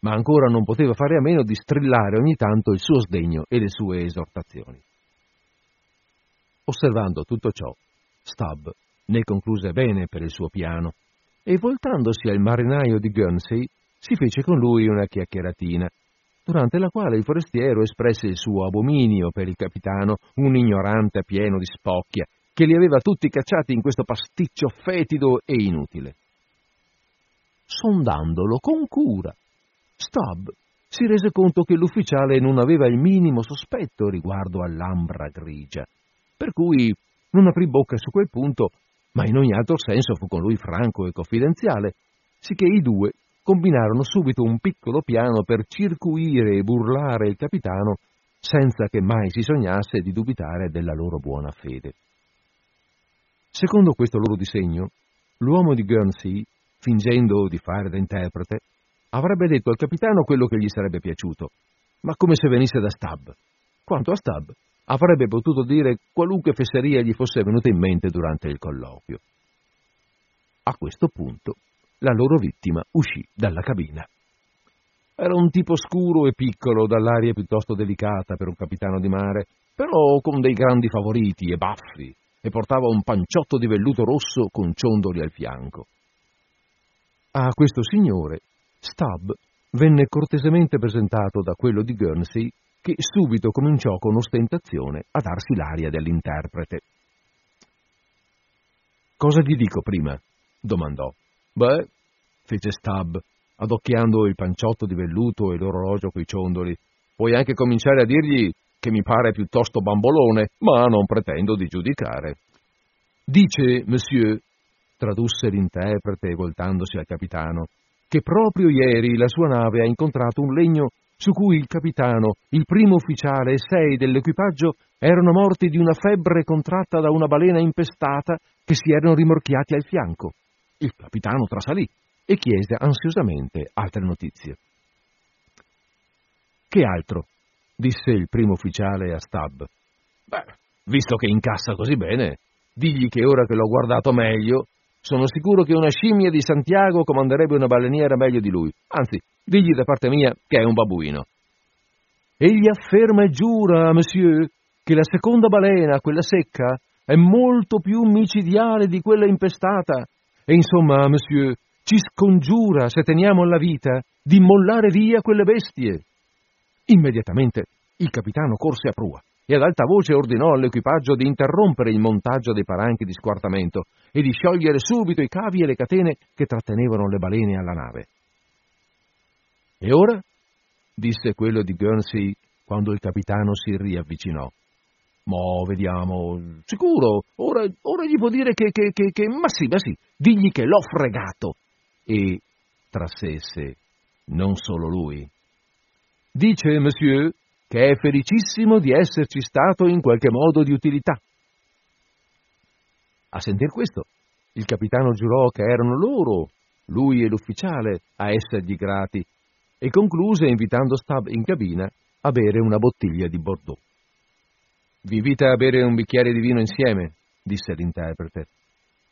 ma ancora non poteva fare a meno di strillare ogni tanto il suo sdegno e le sue esortazioni. Osservando tutto ciò, Stubb ne concluse bene per il suo piano e voltandosi al marinaio di Guernsey si fece con lui una chiacchieratina, durante la quale il forestiero espresse il suo abominio per il capitano, un ignorante pieno di spocchia, che li aveva tutti cacciati in questo pasticcio fetido e inutile. Sondandolo con cura, Stubb si rese conto che l'ufficiale non aveva il minimo sospetto riguardo all'ambra grigia, per cui non aprì bocca su quel punto, ma in ogni altro senso fu con lui franco e confidenziale, sicché i due combinarono subito un piccolo piano per circuire e burlare il capitano senza che mai si sognasse di dubitare della loro buona fede. Secondo questo loro disegno, l'uomo di Guernsey, fingendo di fare da interprete, avrebbe detto al capitano quello che gli sarebbe piaciuto, ma come se venisse da Stab. Quanto a Stab, avrebbe potuto dire qualunque fesseria gli fosse venuta in mente durante il colloquio. A questo punto la loro vittima uscì dalla cabina. Era un tipo scuro e piccolo, dall'aria piuttosto delicata per un capitano di mare, però con dei grandi favoriti e baffi, e portava un panciotto di velluto rosso con ciondoli al fianco. A questo signore Stubb venne cortesemente presentato da quello di Guernsey che subito cominciò con ostentazione a darsi l'aria dell'interprete. Cosa gli dico prima? domandò. Beh, fece Stubb, adocchiando il panciotto di velluto e l'orologio coi ciondoli. Puoi anche cominciare a dirgli che mi pare piuttosto bambolone, ma non pretendo di giudicare. Dice, monsieur, tradusse l'interprete voltandosi al capitano, che proprio ieri la sua nave ha incontrato un legno su cui il capitano, il primo ufficiale e sei dell'equipaggio erano morti di una febbre contratta da una balena impestata che si erano rimorchiati al fianco. Il capitano trasalì e chiese ansiosamente altre notizie. Che altro? disse il primo ufficiale a Stab. Beh, visto che incassa così bene, digli che ora che l'ho guardato meglio, sono sicuro che una scimmia di Santiago comanderebbe una baleniera meglio di lui. Anzi, digli da parte mia che è un babuino. Egli afferma e giura, monsieur, che la seconda balena, quella secca, è molto più micidiale di quella impestata. E insomma, monsieur, ci scongiura, se teniamo la vita, di mollare via quelle bestie. Immediatamente il capitano corse a prua e ad alta voce ordinò all'equipaggio di interrompere il montaggio dei paranchi di squartamento e di sciogliere subito i cavi e le catene che trattenevano le balene alla nave. E ora? disse quello di Guernsey quando il capitano si riavvicinò. Mo, vediamo. Sicuro, ora, ora gli può dire che, che, che, che, Ma sì, ma sì, digli che l'ho fregato. E trassesse, non solo lui. Dice, monsieur, che è felicissimo di esserci stato in qualche modo di utilità. A sentir questo, il capitano giurò che erano loro, lui e l'ufficiale, a essergli grati, e concluse invitando Stab in cabina a bere una bottiglia di Bordeaux. Vi invita a bere un bicchiere di vino insieme, disse l'interprete.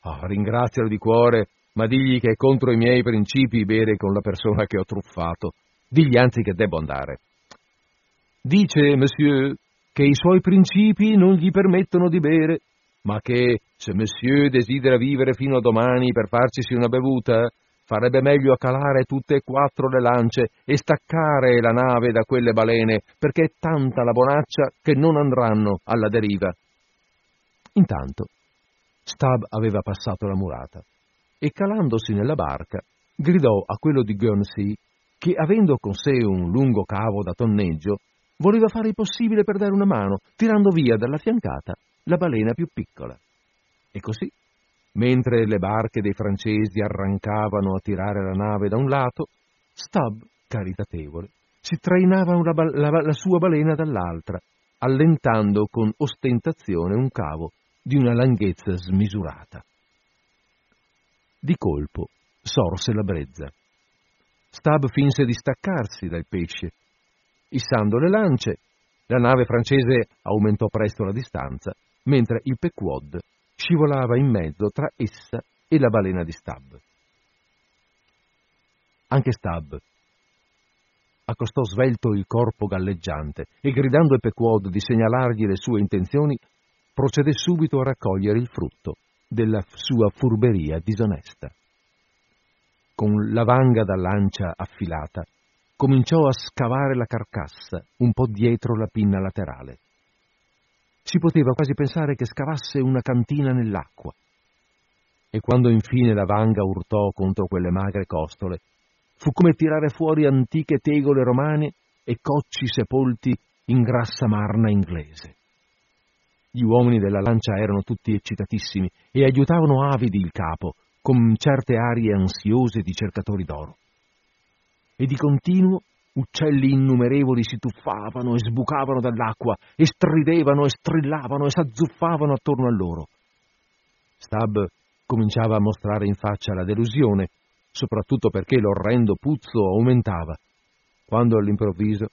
Oh, ringrazialo di cuore, ma digli che è contro i miei principi bere con la persona che ho truffato. Digli anzi che debbo andare. Dice, monsieur, che i suoi principi non gli permettono di bere, ma che, se monsieur desidera vivere fino a domani per farcisi una bevuta, farebbe meglio calare tutte e quattro le lance e staccare la nave da quelle balene, perché è tanta la bonaccia che non andranno alla deriva. Intanto, Stab aveva passato la murata e, calandosi nella barca, gridò a quello di Guernsey che, avendo con sé un lungo cavo da tonneggio, voleva fare il possibile per dare una mano, tirando via dalla fiancata la balena più piccola. E così, mentre le barche dei francesi arrancavano a tirare la nave da un lato, Stubb, caritatevole, si trainava la, la, la sua balena dall'altra, allentando con ostentazione un cavo di una lunghezza smisurata. Di colpo sorse la brezza. Stab finse di staccarsi dal pesce Issando le lance, la nave francese aumentò presto la distanza, mentre il Pequod scivolava in mezzo tra essa e la balena di Stab. Anche Stab accostò svelto il corpo galleggiante e gridando al Pequod di segnalargli le sue intenzioni, procedé subito a raccogliere il frutto della sua furberia disonesta. Con la vanga da lancia affilata, cominciò a scavare la carcassa un po' dietro la pinna laterale. Si poteva quasi pensare che scavasse una cantina nell'acqua. E quando infine la vanga urtò contro quelle magre costole, fu come tirare fuori antiche tegole romane e cocci sepolti in grassa marna inglese. Gli uomini della lancia erano tutti eccitatissimi e aiutavano avidi il capo, con certe arie ansiose di cercatori d'oro e di continuo uccelli innumerevoli si tuffavano e sbucavano dall'acqua e stridevano e strillavano e s'azzuffavano attorno a loro. Stab cominciava a mostrare in faccia la delusione, soprattutto perché l'orrendo puzzo aumentava, quando all'improvviso,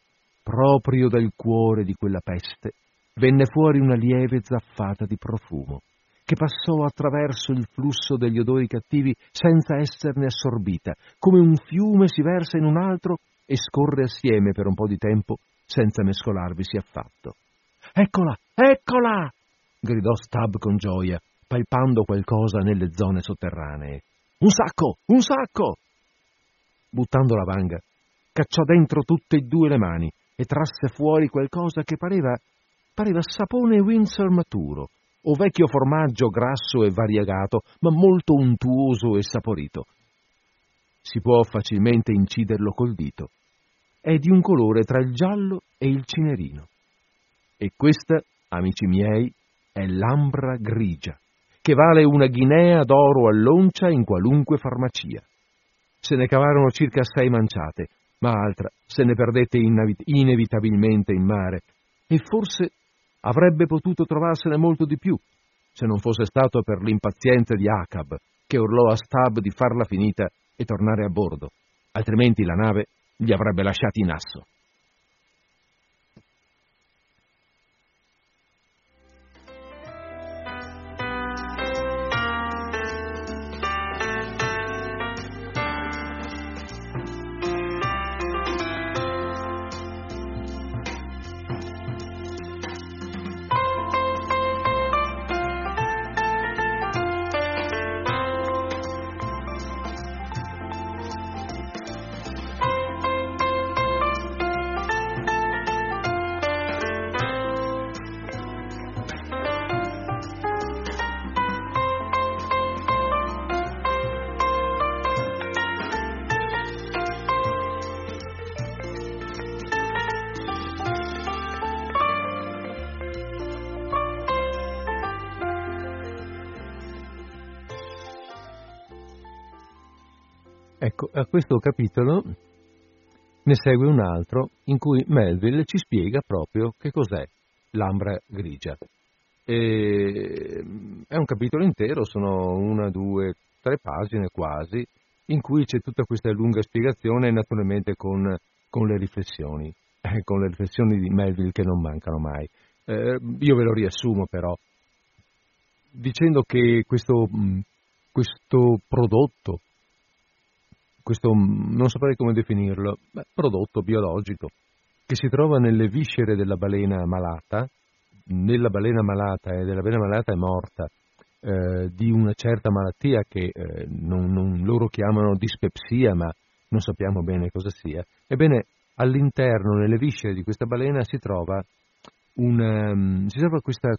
proprio dal cuore di quella peste, venne fuori una lieve zaffata di profumo che passò attraverso il flusso degli odori cattivi senza esserne assorbita, come un fiume si versa in un altro e scorre assieme per un po' di tempo senza mescolarvisi affatto. Eccola, eccola! gridò Stab con gioia, palpando qualcosa nelle zone sotterranee. Un sacco, un sacco! Buttando la vanga, cacciò dentro tutte e due le mani e trasse fuori qualcosa che pareva, pareva sapone Windsor maturo, o vecchio formaggio grasso e variegato, ma molto untuoso e saporito. Si può facilmente inciderlo col dito. È di un colore tra il giallo e il cinerino. E questa, amici miei, è l'ambra grigia, che vale una guinea d'oro all'oncia in qualunque farmacia. se ne cavarono circa sei manciate, ma altra se ne perdette inevitabilmente in mare, e forse avrebbe potuto trovarsene molto di più, se non fosse stato per l'impazienza di Acab, che urlò a Stab di farla finita e tornare a bordo, altrimenti la nave li avrebbe lasciati in asso. Questo capitolo ne segue un altro in cui Melville ci spiega proprio che cos'è l'ambra grigia. E è un capitolo intero, sono una, due, tre pagine quasi, in cui c'è tutta questa lunga spiegazione, naturalmente con, con le riflessioni, eh, con le riflessioni di Melville che non mancano mai. Eh, io ve lo riassumo però, dicendo che questo, questo prodotto questo non saprei come definirlo, beh, prodotto biologico che si trova nelle viscere della balena malata, nella balena malata e della balena malata è morta eh, di una certa malattia che eh, non, non, loro chiamano dispepsia, ma non sappiamo bene cosa sia. Ebbene, all'interno, nelle viscere di questa balena si trova, una, um, si trova questa,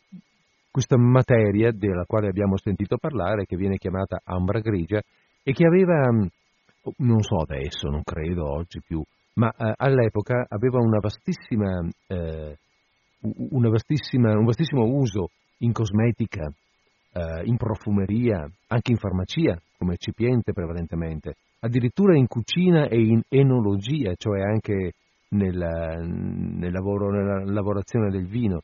questa materia della quale abbiamo sentito parlare, che viene chiamata ambra grigia, e che aveva non so adesso, non credo oggi più, ma eh, all'epoca aveva una vastissima, eh, una vastissima, un vastissimo uso in cosmetica, eh, in profumeria, anche in farmacia, come ecipiente prevalentemente, addirittura in cucina e in enologia, cioè anche nel, nel lavoro, nella lavorazione del vino.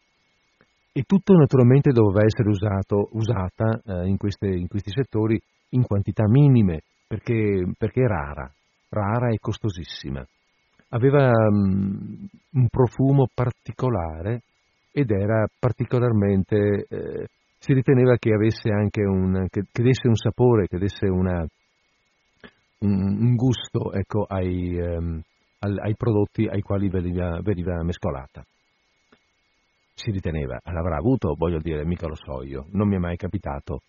E tutto naturalmente doveva essere usato, usata eh, in, queste, in questi settori in quantità minime, perché, perché è rara, rara e costosissima. Aveva um, un profumo particolare ed era particolarmente, eh, si riteneva che avesse anche un, che, che desse un sapore, che desse una, un, un, gusto ecco, ai, um, ai, prodotti ai quali veniva, veniva mescolata si riteneva, l'avrà avuto, voglio dire, mica lo so io, non mi è mai capitato,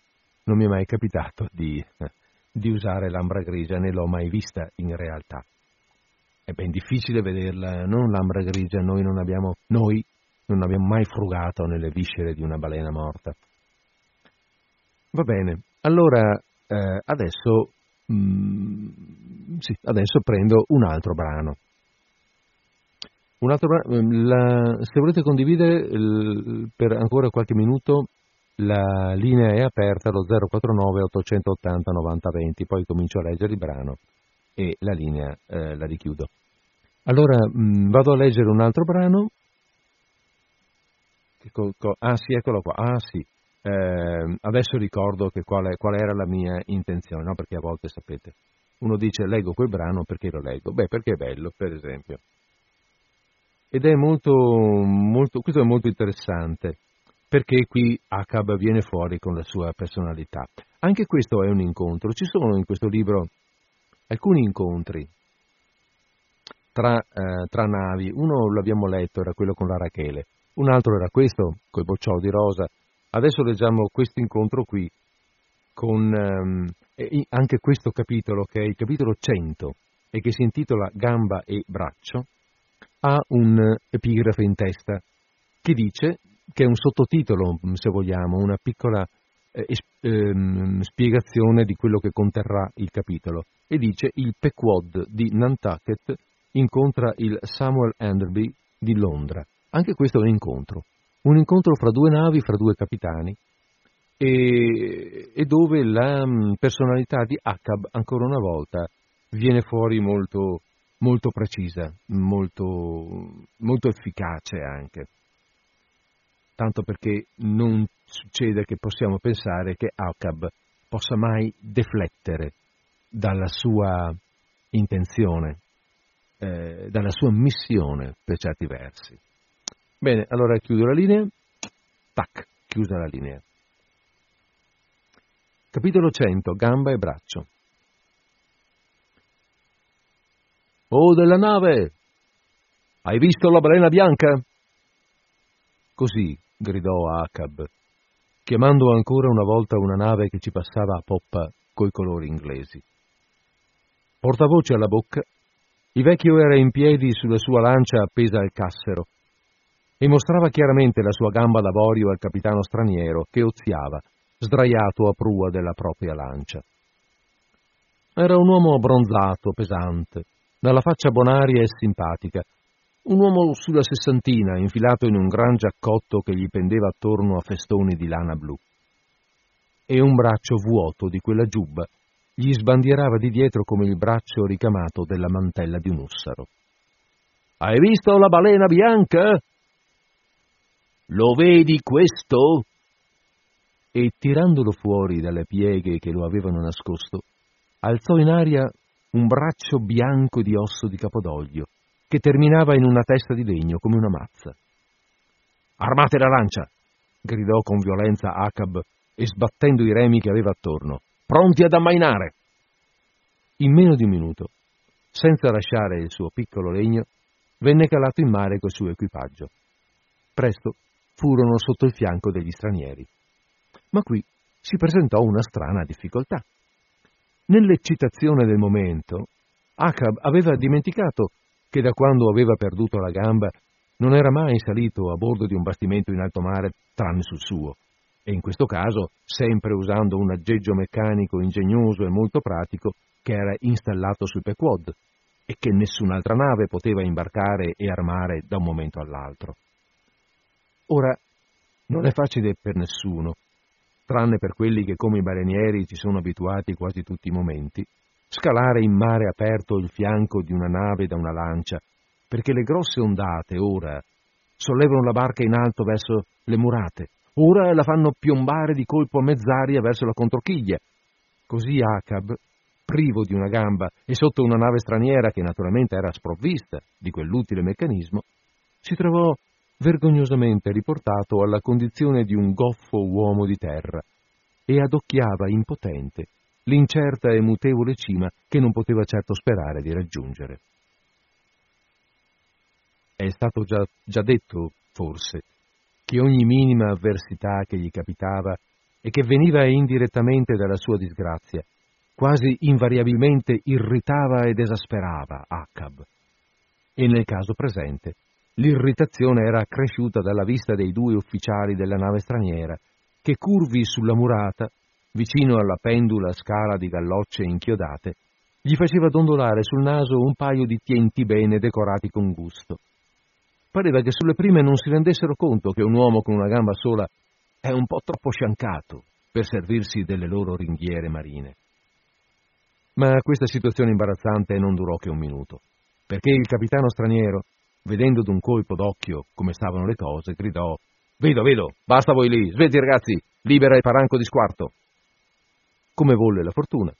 non mi è mai capitato di, di usare l'ambra grigia, né l'ho mai vista in realtà. È ben difficile vederla, non l'ambra grigia, noi non abbiamo, noi non abbiamo mai frugato nelle viscere di una balena morta. Va bene, allora eh, adesso, mm, sì, adesso prendo un altro brano. Un altro brano la, se volete condividere per ancora qualche minuto la linea è aperta allo 049 880 9020, poi comincio a leggere il brano e la linea eh, la richiudo. Allora mh, mm, vado a leggere un altro brano. Ah sì, eccolo qua. Ah sì, eh, adesso ricordo qual, qual, era la mia intenzione, no? perché a volte sapete, uno dice leggo quel brano perché lo leggo, beh perché è bello, per esempio. Ed è molto, molto, questo è molto interessante perché qui Acab viene fuori con la sua personalità. Anche questo è un incontro. Ci sono in questo libro alcuni incontri tra, eh, tra navi. Uno l'abbiamo letto, era quello con la Rachele. Un altro era questo, col bocciò di rosa. Adesso leggiamo questo incontro qui, con ehm, anche questo capitolo, che è il capitolo 100 e che si intitola Gamba e braccio, ha un epigrafe in testa che dice che è un sottotitolo, se vogliamo, una piccola eh, ehm, spiegazione di quello che conterrà il capitolo, e dice il Pequod di Nantucket incontra il Samuel Enderby di Londra. Anche questo è un incontro, un incontro fra due navi, fra due capitani, e, e dove la personalità di Acab ancora una volta viene fuori molto, molto precisa, molto, molto efficace anche. Tanto perché non succede che possiamo pensare che Acab possa mai deflettere dalla sua intenzione, eh, dalla sua missione per certi versi. Bene, allora chiudo la linea. Tac, chiusa la linea. Capitolo 100. Gamba e braccio. Oh della nave! Hai visto la balena bianca? Così gridò Acab, chiamando ancora una volta una nave che ci passava a poppa coi colori inglesi. Portavoce alla bocca, il vecchio era in piedi sulla sua lancia appesa al cassero e mostrava chiaramente la sua gamba d'avorio al capitano straniero che oziava, sdraiato a prua della propria lancia. Era un uomo abbronzato, pesante, dalla faccia bonaria e simpatica, un uomo sulla sessantina, infilato in un gran giaccotto che gli pendeva attorno a festoni di lana blu. E un braccio vuoto di quella giubba gli sbandierava di dietro come il braccio ricamato della mantella di un ussaro. Hai visto la balena bianca? Lo vedi questo? E tirandolo fuori dalle pieghe che lo avevano nascosto, alzò in aria un braccio bianco di osso di capodoglio, che terminava in una testa di legno come una mazza. Armate la lancia! gridò con violenza Acab e sbattendo i remi che aveva attorno. Pronti ad ammainare! In meno di un minuto, senza lasciare il suo piccolo legno, venne calato in mare col suo equipaggio. Presto furono sotto il fianco degli stranieri. Ma qui si presentò una strana difficoltà. Nell'eccitazione del momento, Acab aveva dimenticato che da quando aveva perduto la gamba non era mai salito a bordo di un bastimento in alto mare tranne sul suo, e in questo caso sempre usando un aggeggio meccanico ingegnoso e molto pratico che era installato sul Pequod e che nessun'altra nave poteva imbarcare e armare da un momento all'altro. Ora, non è facile per nessuno tranne per quelli che come i balenieri ci sono abituati quasi tutti i momenti, scalare in mare aperto il fianco di una nave da una lancia, perché le grosse ondate ora sollevano la barca in alto verso le murate, ora la fanno piombare di colpo a mezz'aria verso la controchiglia. Così Acab, privo di una gamba e sotto una nave straniera che naturalmente era sprovvista di quell'utile meccanismo, si trovò vergognosamente riportato alla condizione di un goffo uomo di terra e adocchiava impotente l'incerta e mutevole cima che non poteva certo sperare di raggiungere. È stato già, già detto, forse, che ogni minima avversità che gli capitava e che veniva indirettamente dalla sua disgrazia, quasi invariabilmente irritava ed esasperava Acab. E nel caso presente L'irritazione era accresciuta dalla vista dei due ufficiali della nave straniera, che curvi sulla murata, vicino alla pendula scala di gallocce inchiodate, gli faceva dondolare sul naso un paio di tienti bene decorati con gusto. Pareva che sulle prime non si rendessero conto che un uomo con una gamba sola è un po' troppo sciancato per servirsi delle loro ringhiere marine. Ma questa situazione imbarazzante non durò che un minuto, perché il capitano straniero, vedendo d'un colpo d'occhio come stavano le cose, gridò Vedo, vedo, basta voi lì, svegli ragazzi, libera il paranco di squarto. Come volle la fortuna.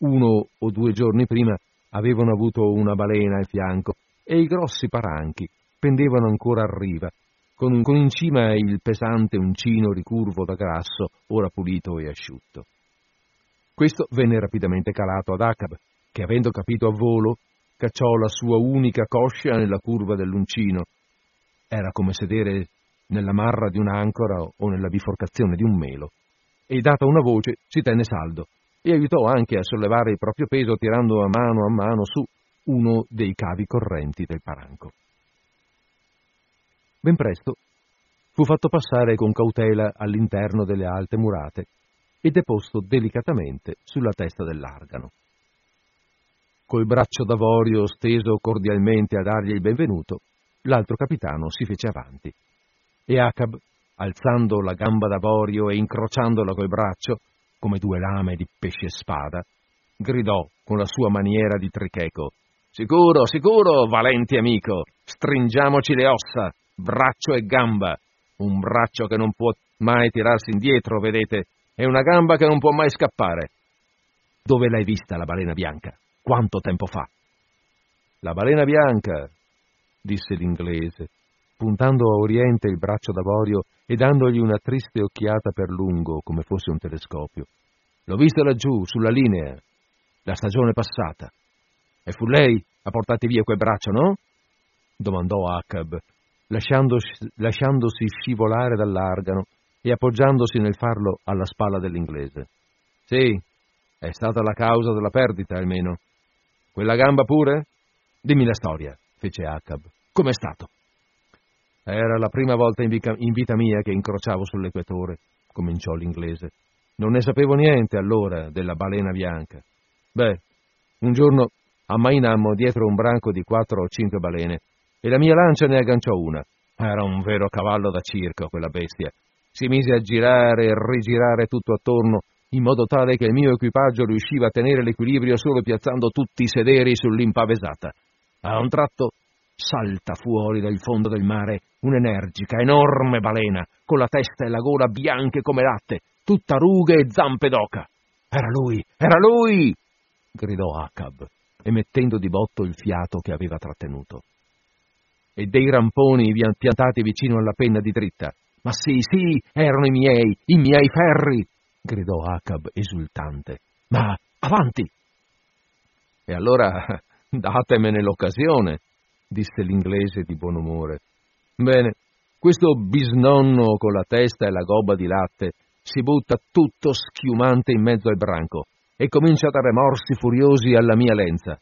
Uno o due giorni prima avevano avuto una balena al fianco e i grossi paranchi pendevano ancora a riva, con, con in cima il pesante uncino ricurvo da grasso, ora pulito e asciutto. Questo venne rapidamente calato ad Acab, che avendo capito a volo cacciò la sua unica coscia nella curva dell'uncino. Era come sedere nella marra di un'ancora o nella biforcazione di un melo. E data una voce si tenne saldo e aiutò anche a sollevare il proprio peso tirando a mano a mano su uno dei cavi correnti del paranco. Ben presto fu fatto passare con cautela all'interno delle alte murate e deposto delicatamente sulla testa dell'argano col braccio d'avorio steso cordialmente a dargli il benvenuto, l'altro capitano si fece avanti. E Acab, alzando la gamba d'avorio e incrociandola col braccio, come due lame di pesce spada, gridò con la sua maniera di tricheco. Sicuro, sicuro, valente amico, stringiamoci le ossa, braccio e gamba. Un braccio che non può mai tirarsi indietro, vedete, e una gamba che non può mai scappare. Dove l'hai vista la balena bianca? Quanto tempo fa? La balena bianca, disse l'inglese, puntando a oriente il braccio d'avorio e dandogli una triste occhiata per lungo, come fosse un telescopio. L'ho vista laggiù, sulla linea, la stagione passata. E fu lei a portarti via quel braccio, no? domandò Acab, lasciandosi, lasciandosi scivolare dall'argano e appoggiandosi nel farlo alla spalla dell'inglese. Sì, è stata la causa della perdita, almeno. Quella gamba pure? Dimmi la storia, fece Acab. Com'è stato? Era la prima volta in, vita, mia che incrociavo sull'equatore, cominciò l'inglese. Non ne sapevo niente allora della balena bianca. Beh, un giorno ammainammo dietro un branco di quattro o cinque balene e la mia lancia ne agganciò una. Era un vero cavallo da circo quella bestia. Si mise a girare e rigirare tutto attorno in modo tale che il mio equipaggio riusciva a tenere l'equilibrio solo piazzando tutti i sederi sull'impavesata. A un tratto salta fuori dal fondo del mare un'energica, enorme balena, con la testa e la gola bianche come latte, tutta rughe e zampe d'oca. Era lui, era lui! gridò Acab, emettendo di botto il fiato che aveva trattenuto. E dei ramponi piantati vicino alla penna di dritta. Ma sì, sì, erano i miei, i miei ferri! gridò Acab esultante. Ma avanti! E allora datemene l'occasione, disse l'inglese di buon umore. Bene, questo bisnonno con la testa e la gobba di latte si butta tutto schiumante in mezzo al branco e comincia a dare morsi furiosi alla mia lenza.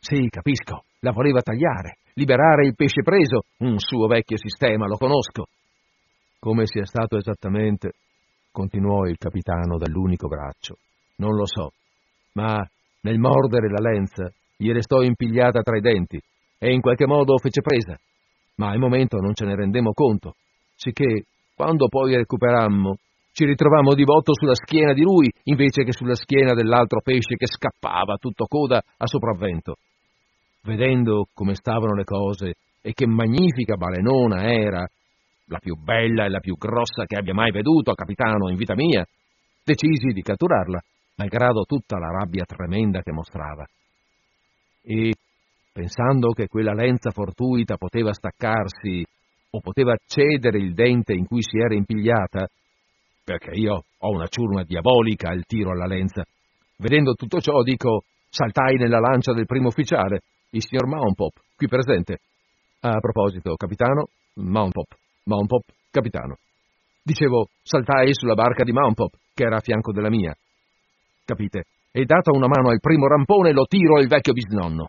Sì, capisco, la voleva tagliare, liberare il pesce preso, un suo vecchio sistema, lo conosco. Come sia stato esattamente, continuò il capitano dall'unico braccio, non lo so, ma nel mordere la lenza gli restò impigliata tra i denti e in qualche modo fece presa, ma al momento non ce ne rendemmo conto, sicché quando poi recuperammo ci ritrovammo di botto sulla schiena di lui invece che sulla schiena dell'altro pesce che scappava tutto coda a sopravvento. Vedendo come stavano le cose e che magnifica balenona era, la più bella e la più grossa che abbia mai veduto, capitano, in vita mia, decisi di catturarla, malgrado tutta la rabbia tremenda che mostrava. E pensando che quella lenza fortuita poteva staccarsi o poteva cedere il dente in cui si era impigliata, perché io ho una ciurma diabolica al tiro alla lenza, vedendo tutto ciò dico, saltai nella lancia del primo ufficiale, il signor Mountpop, qui presente. A proposito, capitano, Mountpop, Mountpop, capitano. Dicevo, saltai sulla barca di Mountpop, che era a fianco della mia. Capite? E data una mano al primo rampone lo tiro al vecchio bisnonno.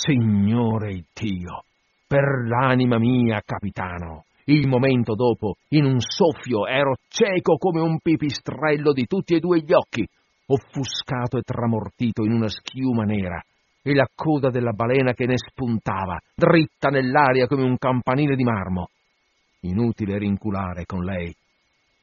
Signore Dio, per l'anima mia, capitano, il momento dopo, in un soffio, ero cieco come un pipistrello di tutti e due gli occhi, offuscato e tramortito in una schiuma nera, e la coda della balena che ne spuntava, dritta nell'aria come un campanile di marmo. Inutile rinculare con lei.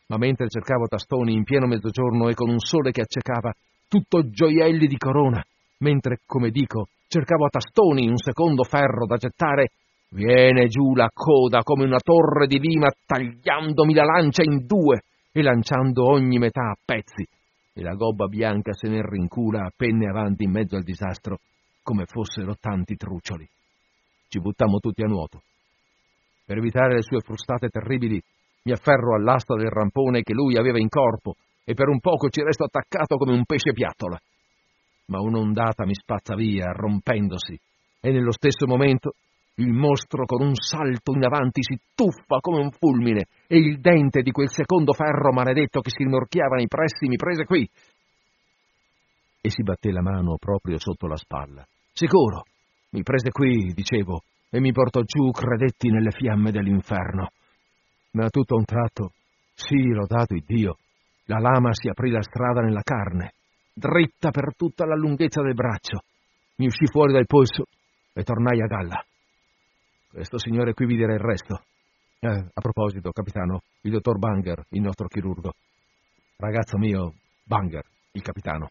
Ma mentre cercavo tastoni in pieno mezzogiorno e con un sole che accecava, tutto gioielli di corona, mentre, come dico, cercavo a tastoni un secondo ferro da gettare, viene giù la coda come una torre di lima tagliandomi la lancia in due e lanciando ogni metà a pezzi, e la gobba bianca se ne rincula a penne avanti in mezzo al disastro, come fossero tanti truccioli. Ci buttammo tutti a nuoto. Per evitare le sue frustate terribili, mi afferro all'asta del rampone che lui aveva in corpo e per un poco ci resto attaccato come un pesce piattola ma un'ondata mi spazza via, rompendosi, e nello stesso momento il mostro con un salto in avanti si tuffa come un fulmine e il dente di quel secondo ferro maledetto che si rimorchiava nei pressi mi prese qui. E si batté la mano proprio sotto la spalla. Sicuro, mi prese qui, dicevo, e mi portò giù, credetti, nelle fiamme dell'inferno. Ma a tutto un tratto, sì, lodato il Dio, la lama si aprì la strada nella carne dritta per tutta la lunghezza del braccio. Mi uscì fuori dal polso e tornai a galla. Questo signore qui vi dirà il resto. Eh, a proposito, capitano, il dottor Banger, il nostro chirurgo. Ragazzo mio, Banger, il capitano.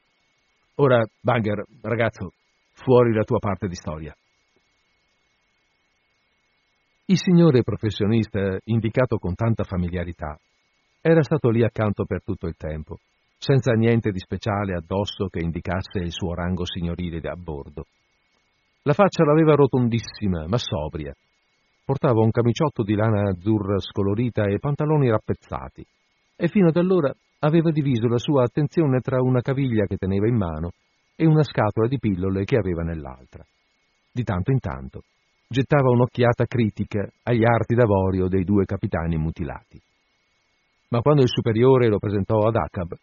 Ora, Banger, ragazzo, fuori la tua parte di storia. Il signore professionista, indicato con tanta familiarità, era stato lì accanto per tutto il tempo, senza niente di speciale addosso che indicasse il suo rango signorile a bordo. La faccia l'aveva rotondissima, ma sobria. Portava un camiciotto di lana azzurra scolorita e pantaloni rappezzati, e fino ad allora aveva diviso la sua attenzione tra una caviglia che teneva in mano e una scatola di pillole che aveva nell'altra. Di tanto in tanto gettava un'occhiata critica agli arti d'avorio dei due capitani mutilati. Ma quando il superiore lo presentò ad Acab,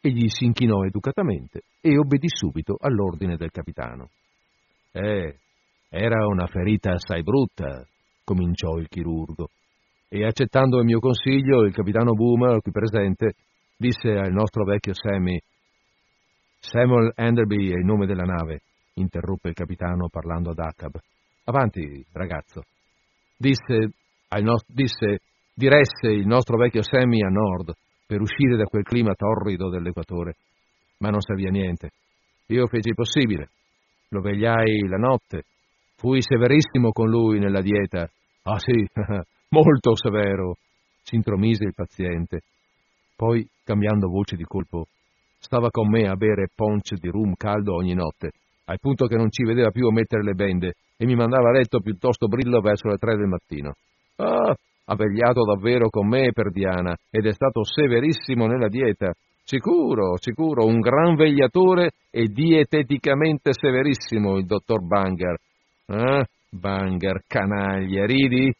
egli si inchinò educatamente e obbedì subito all'ordine del capitano. Eh, era una ferita assai brutta, cominciò il chirurgo, e accettando il mio consiglio, il capitano Boomer, qui presente, disse al nostro vecchio Sammy Samuel Enderby è il nome della nave, interruppe il capitano parlando ad Acab. Avanti, ragazzo. Disse, no- disse, diresse il nostro vecchio Sammy a nord per uscire da quel clima torrido dell'equatore. Ma non serviva niente. Io feci il possibile. Lo vegliai la notte. Fui severissimo con lui nella dieta. Ah sì, molto severo, si intromise il paziente. Poi, cambiando voce di colpo, stava con me a bere ponce di rum caldo ogni notte, al punto che non ci vedeva più a mettere le bende e mi mandava a letto piuttosto brillo verso le tre del mattino. Ah, ha vegliato davvero con me per Diana ed è stato severissimo nella dieta. Sicuro, sicuro, un gran vegliatore e dieteticamente severissimo il dottor Banger. Ah, Banger, canaglia, ridi?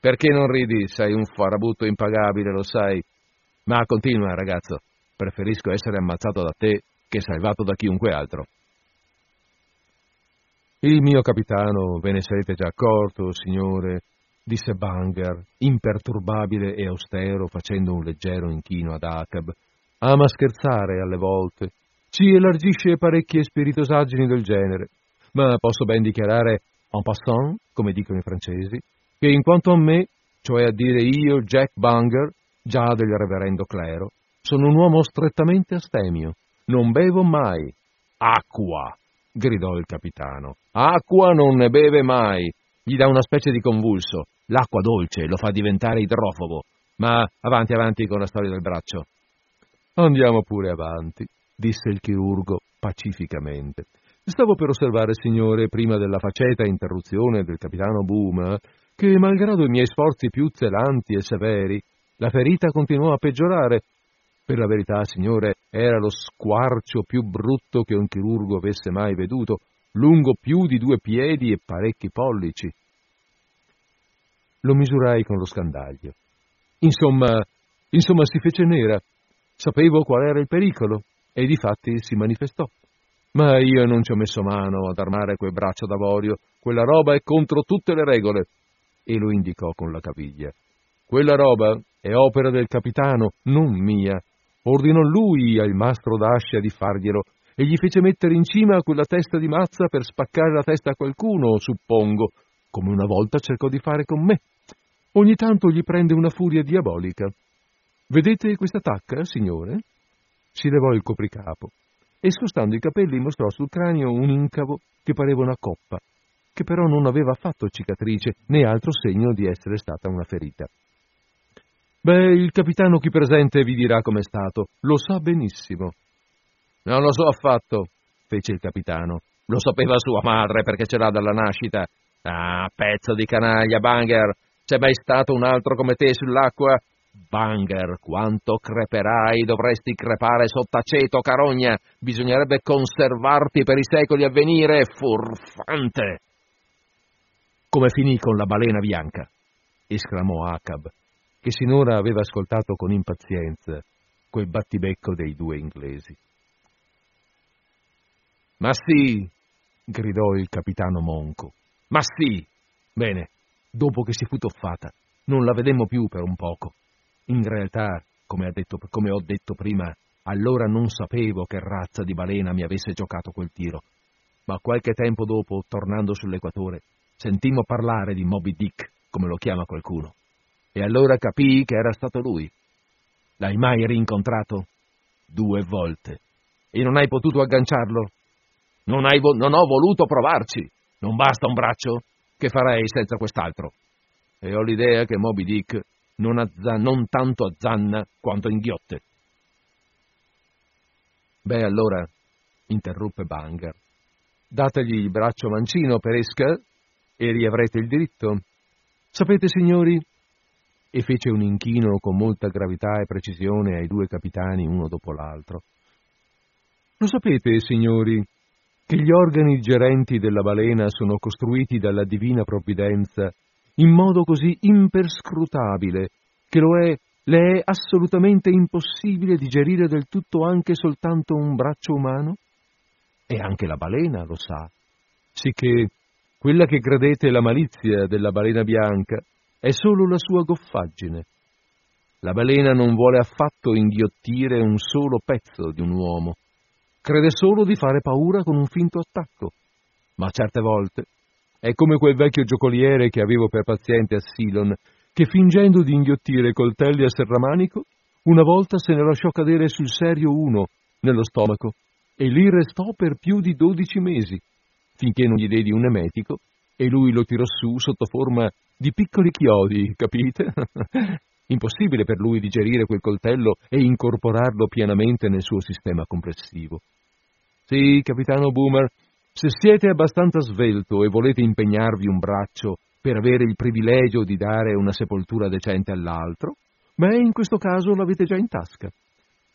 Perché non ridi? Sei un farabutto impagabile, lo sai. Ma continua, ragazzo. Preferisco essere ammazzato da te che salvato da chiunque altro. Il mio capitano, ve ne sarete già accorto, signore, disse Banger, imperturbabile e austero, facendo un leggero inchino ad Acab. Ama scherzare alle volte. Ci elargisce parecchie spiritosaggini del genere. Ma posso ben dichiarare, en passant, come dicono i francesi, che in quanto a me, cioè a dire io, Jack Banger, già del reverendo clero, sono un uomo strettamente astemio. Non bevo mai. Acqua! gridò il capitano. Acqua non ne beve mai. Gli dà una specie di convulso. L'acqua dolce lo fa diventare idrofobo. Ma avanti, avanti con la storia del braccio. Andiamo pure avanti, disse il chirurgo pacificamente. Stavo per osservare, signore, prima della faceta interruzione del capitano Boom, che, malgrado i miei sforzi più zelanti e severi, la ferita continuò a peggiorare per la verità, signore, era lo squarcio più brutto che un chirurgo avesse mai veduto, lungo più di due piedi e parecchi pollici. Lo misurai con lo scandaglio. Insomma, insomma, si fece nera. Sapevo qual era il pericolo e difatti si manifestò. Ma io non ci ho messo mano ad armare quel braccio d'avorio. Quella roba è contro tutte le regole. E lo indicò con la caviglia. Quella roba è opera del capitano, non mia. Ordinò lui al mastro d'Ascia di farglielo e gli fece mettere in cima quella testa di mazza per spaccare la testa a qualcuno, suppongo, come una volta cercò di fare con me. Ogni tanto gli prende una furia diabolica. Vedete questa tacca, signore? Si levò il copricapo e scostando i capelli mostrò sul cranio un incavo che pareva una coppa, che però non aveva affatto cicatrice né altro segno di essere stata una ferita. Beh, il capitano qui presente vi dirà com'è stato. Lo sa benissimo. Non lo so affatto, fece il capitano. Lo sapeva sua madre perché ce l'ha dalla nascita. Ah, pezzo di canaglia, Banger. C'è mai stato un altro come te sull'acqua? Banger, quanto creperai, dovresti crepare sott'aceto, carogna. Bisognerebbe conservarti per i secoli a venire, furfante. Come finì con la balena bianca? esclamò Acab che sinora aveva ascoltato con impazienza quel battibecco dei due inglesi. Ma sì, gridò il capitano Monco. Ma sì! Bene, dopo che si fu toffata, non la vedemmo più per un poco. In realtà, come, detto, come ho detto prima, allora non sapevo che razza di balena mi avesse giocato quel tiro. Ma qualche tempo dopo, tornando sull'equatore, sentimmo parlare di Moby Dick, come lo chiama qualcuno e allora capii che era stato lui. L'hai mai rincontrato? Due volte. e non hai potuto agganciarlo? Non, vo- non ho voluto provarci. Non basta un braccio? Che farei senza quest'altro? E ho l'idea che Moby Dick non, azza- non tanto azzanna quanto inghiotte. Beh, allora, interruppe Banger, dategli il braccio mancino per esca e riavrete il diritto. Sapete, signori, e fece un inchino con molta gravità e precisione ai due capitani uno dopo l'altro. Lo sapete, signori, che gli organi gerenti della balena sono costruiti dalla divina provvidenza in modo così imperscrutabile che lo è, le è assolutamente impossibile digerire del tutto anche soltanto un braccio umano? E anche la balena lo sa, sicché quella che credete la malizia della balena bianca è solo la sua goffaggine. La balena non vuole affatto inghiottire un solo pezzo di un uomo, crede solo di fare paura con un finto attacco, ma certe volte è come quel vecchio giocoliere che avevo per paziente a Silon, che fingendo di inghiottire coltelli a serramanico, una volta se ne lasciò cadere sul serio uno, nello stomaco, e lì restò per più di dodici mesi, finché non gli dedi un emetico e lui lo tirò su sotto forma di piccoli chiodi, capite? Impossibile per lui digerire quel coltello e incorporarlo pienamente nel suo sistema complessivo. Sì, capitano Boomer, se siete abbastanza svelto e volete impegnarvi un braccio per avere il privilegio di dare una sepoltura decente all'altro, beh, in questo caso l'avete già in tasca.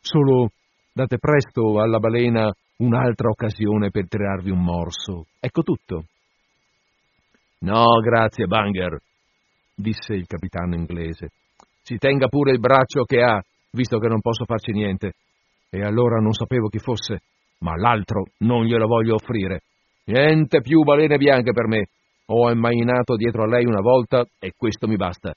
Solo date presto alla balena un'altra occasione per tirarvi un morso. Ecco tutto. No, grazie, Banger, disse il capitano inglese. Si tenga pure il braccio che ha, visto che non posso farci niente. E allora non sapevo chi fosse, ma l'altro non glielo voglio offrire. Niente più balene bianche per me. Ho immainato dietro a lei una volta e questo mi basta.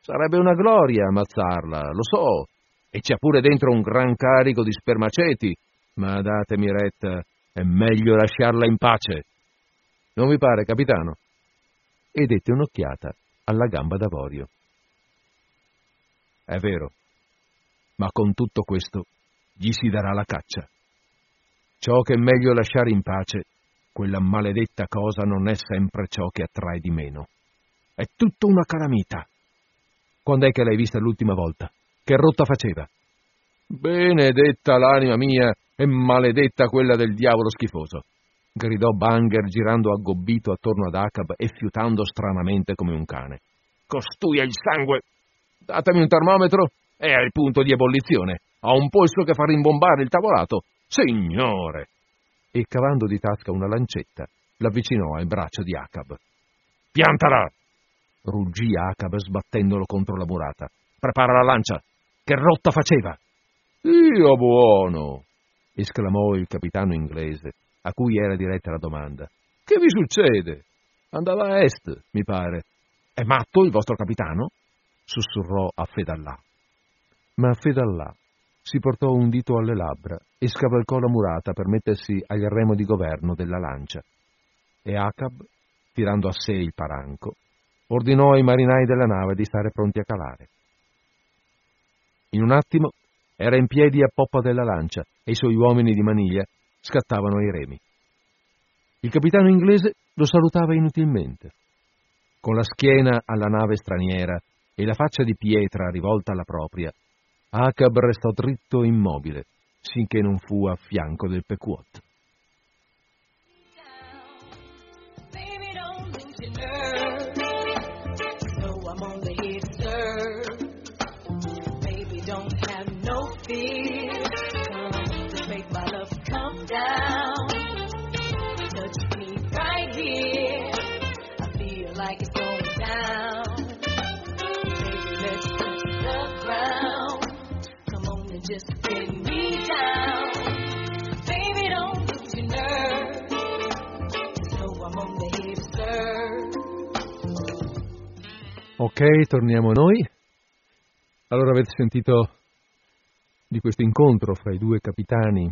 Sarebbe una gloria ammazzarla, lo so, e c'è pure dentro un gran carico di spermaceti, ma datemi retta, è meglio lasciarla in pace. Non vi pare, capitano? E dette un'occhiata alla gamba d'avorio. È vero, ma con tutto questo gli si darà la caccia. Ciò che è meglio lasciare in pace, quella maledetta cosa non è sempre ciò che attrae di meno. È tutta una calamita. Quando è che l'hai vista l'ultima volta? Che rotta faceva? Benedetta l'anima mia e maledetta quella del diavolo schifoso! gridò Banger girando aggobbito attorno ad Acab e fiutando stranamente come un cane. Costui ha il sangue! Datemi un termometro! È al punto di ebollizione! Ha un polso che fa rimbombare il tavolato! Signore! E cavando di tasca una lancetta, l'avvicinò al braccio di Acab. Piantala! ruggì Acab sbattendolo contro la murata. Prepara la lancia! Che rotta faceva! Io buono! esclamò il capitano inglese, a cui era diretta la domanda. Che vi succede? Andava a est, mi pare. È matto il vostro capitano? Sussurrò a Fedallà. Ma Fedallà si portò un dito alle labbra e scavalcò la murata per mettersi al remo di governo della lancia. E Acab, tirando a sé il paranco, ordinò ai marinai della nave di stare pronti a calare. In un attimo era in piedi a poppa della lancia e i suoi uomini di maniglia scattavano ai remi. Il capitano inglese lo salutava inutilmente. Con la schiena alla nave straniera e la faccia di pietra rivolta alla propria, Acab restò dritto e immobile, sinché non fu a fianco del Pequot. Ok, torniamo noi. Allora avete sentito di questo incontro fra i due capitani,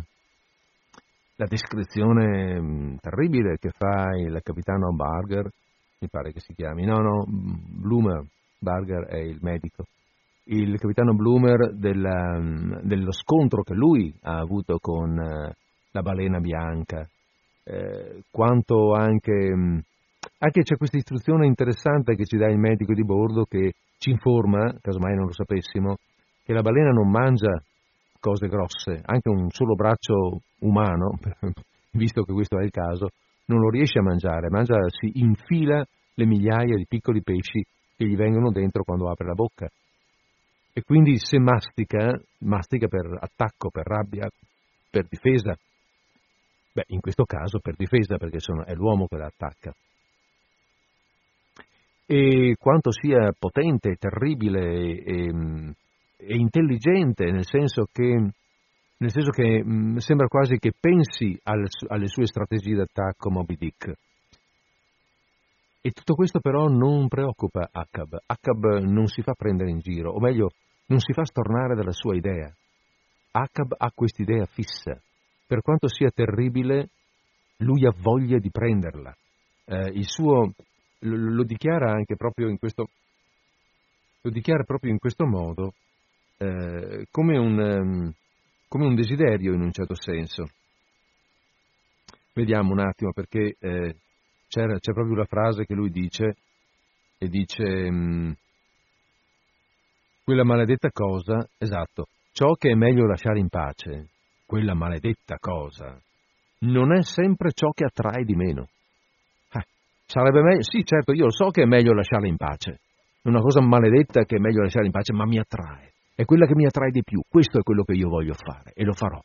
la descrizione mh, terribile che fa il capitano Barger, mi pare che si chiami, no, no, Bloomer, Barger è il medico, il capitano Bloomer della, dello scontro che lui ha avuto con eh, la balena bianca, eh, quanto anche, anche c'è questa istruzione interessante che ci dà il medico di bordo che ci informa, casomai non lo sapessimo, che la balena non mangia cose grosse, anche un solo braccio umano, visto che questo è il caso, non lo riesce a mangiare, mangia, si infila le migliaia di piccoli pesci che gli vengono dentro quando apre la bocca. E quindi se mastica, mastica per attacco, per rabbia, per difesa. Beh, in questo caso per difesa, perché sono, è l'uomo che la attacca. E quanto sia potente, terribile e, e intelligente, nel senso che, nel senso che mh, sembra quasi che pensi al, alle sue strategie d'attacco Moby Dick. E tutto questo però non preoccupa Acab. Acab non si fa prendere in giro, o meglio, non si fa stornare dalla sua idea. Acab ha quest'idea fissa. Per quanto sia terribile, lui ha voglia di prenderla. Eh, suo, lo, lo, dichiara anche proprio in questo, proprio in questo modo, eh, come, un, um, come, un, desiderio in un certo senso. Vediamo un attimo perché eh, c'è proprio la frase che lui dice, e dice, um, quella maledetta cosa, esatto, ciò che è meglio lasciare in pace, quella maledetta cosa, non è sempre ciò che attrae di meno. Eh, sarebbe meglio, sì certo, io so che è meglio lasciarla in pace, una cosa maledetta che è meglio lasciare in pace, ma mi attrae, è quella che mi attrae di più, questo è quello che io voglio fare e lo farò.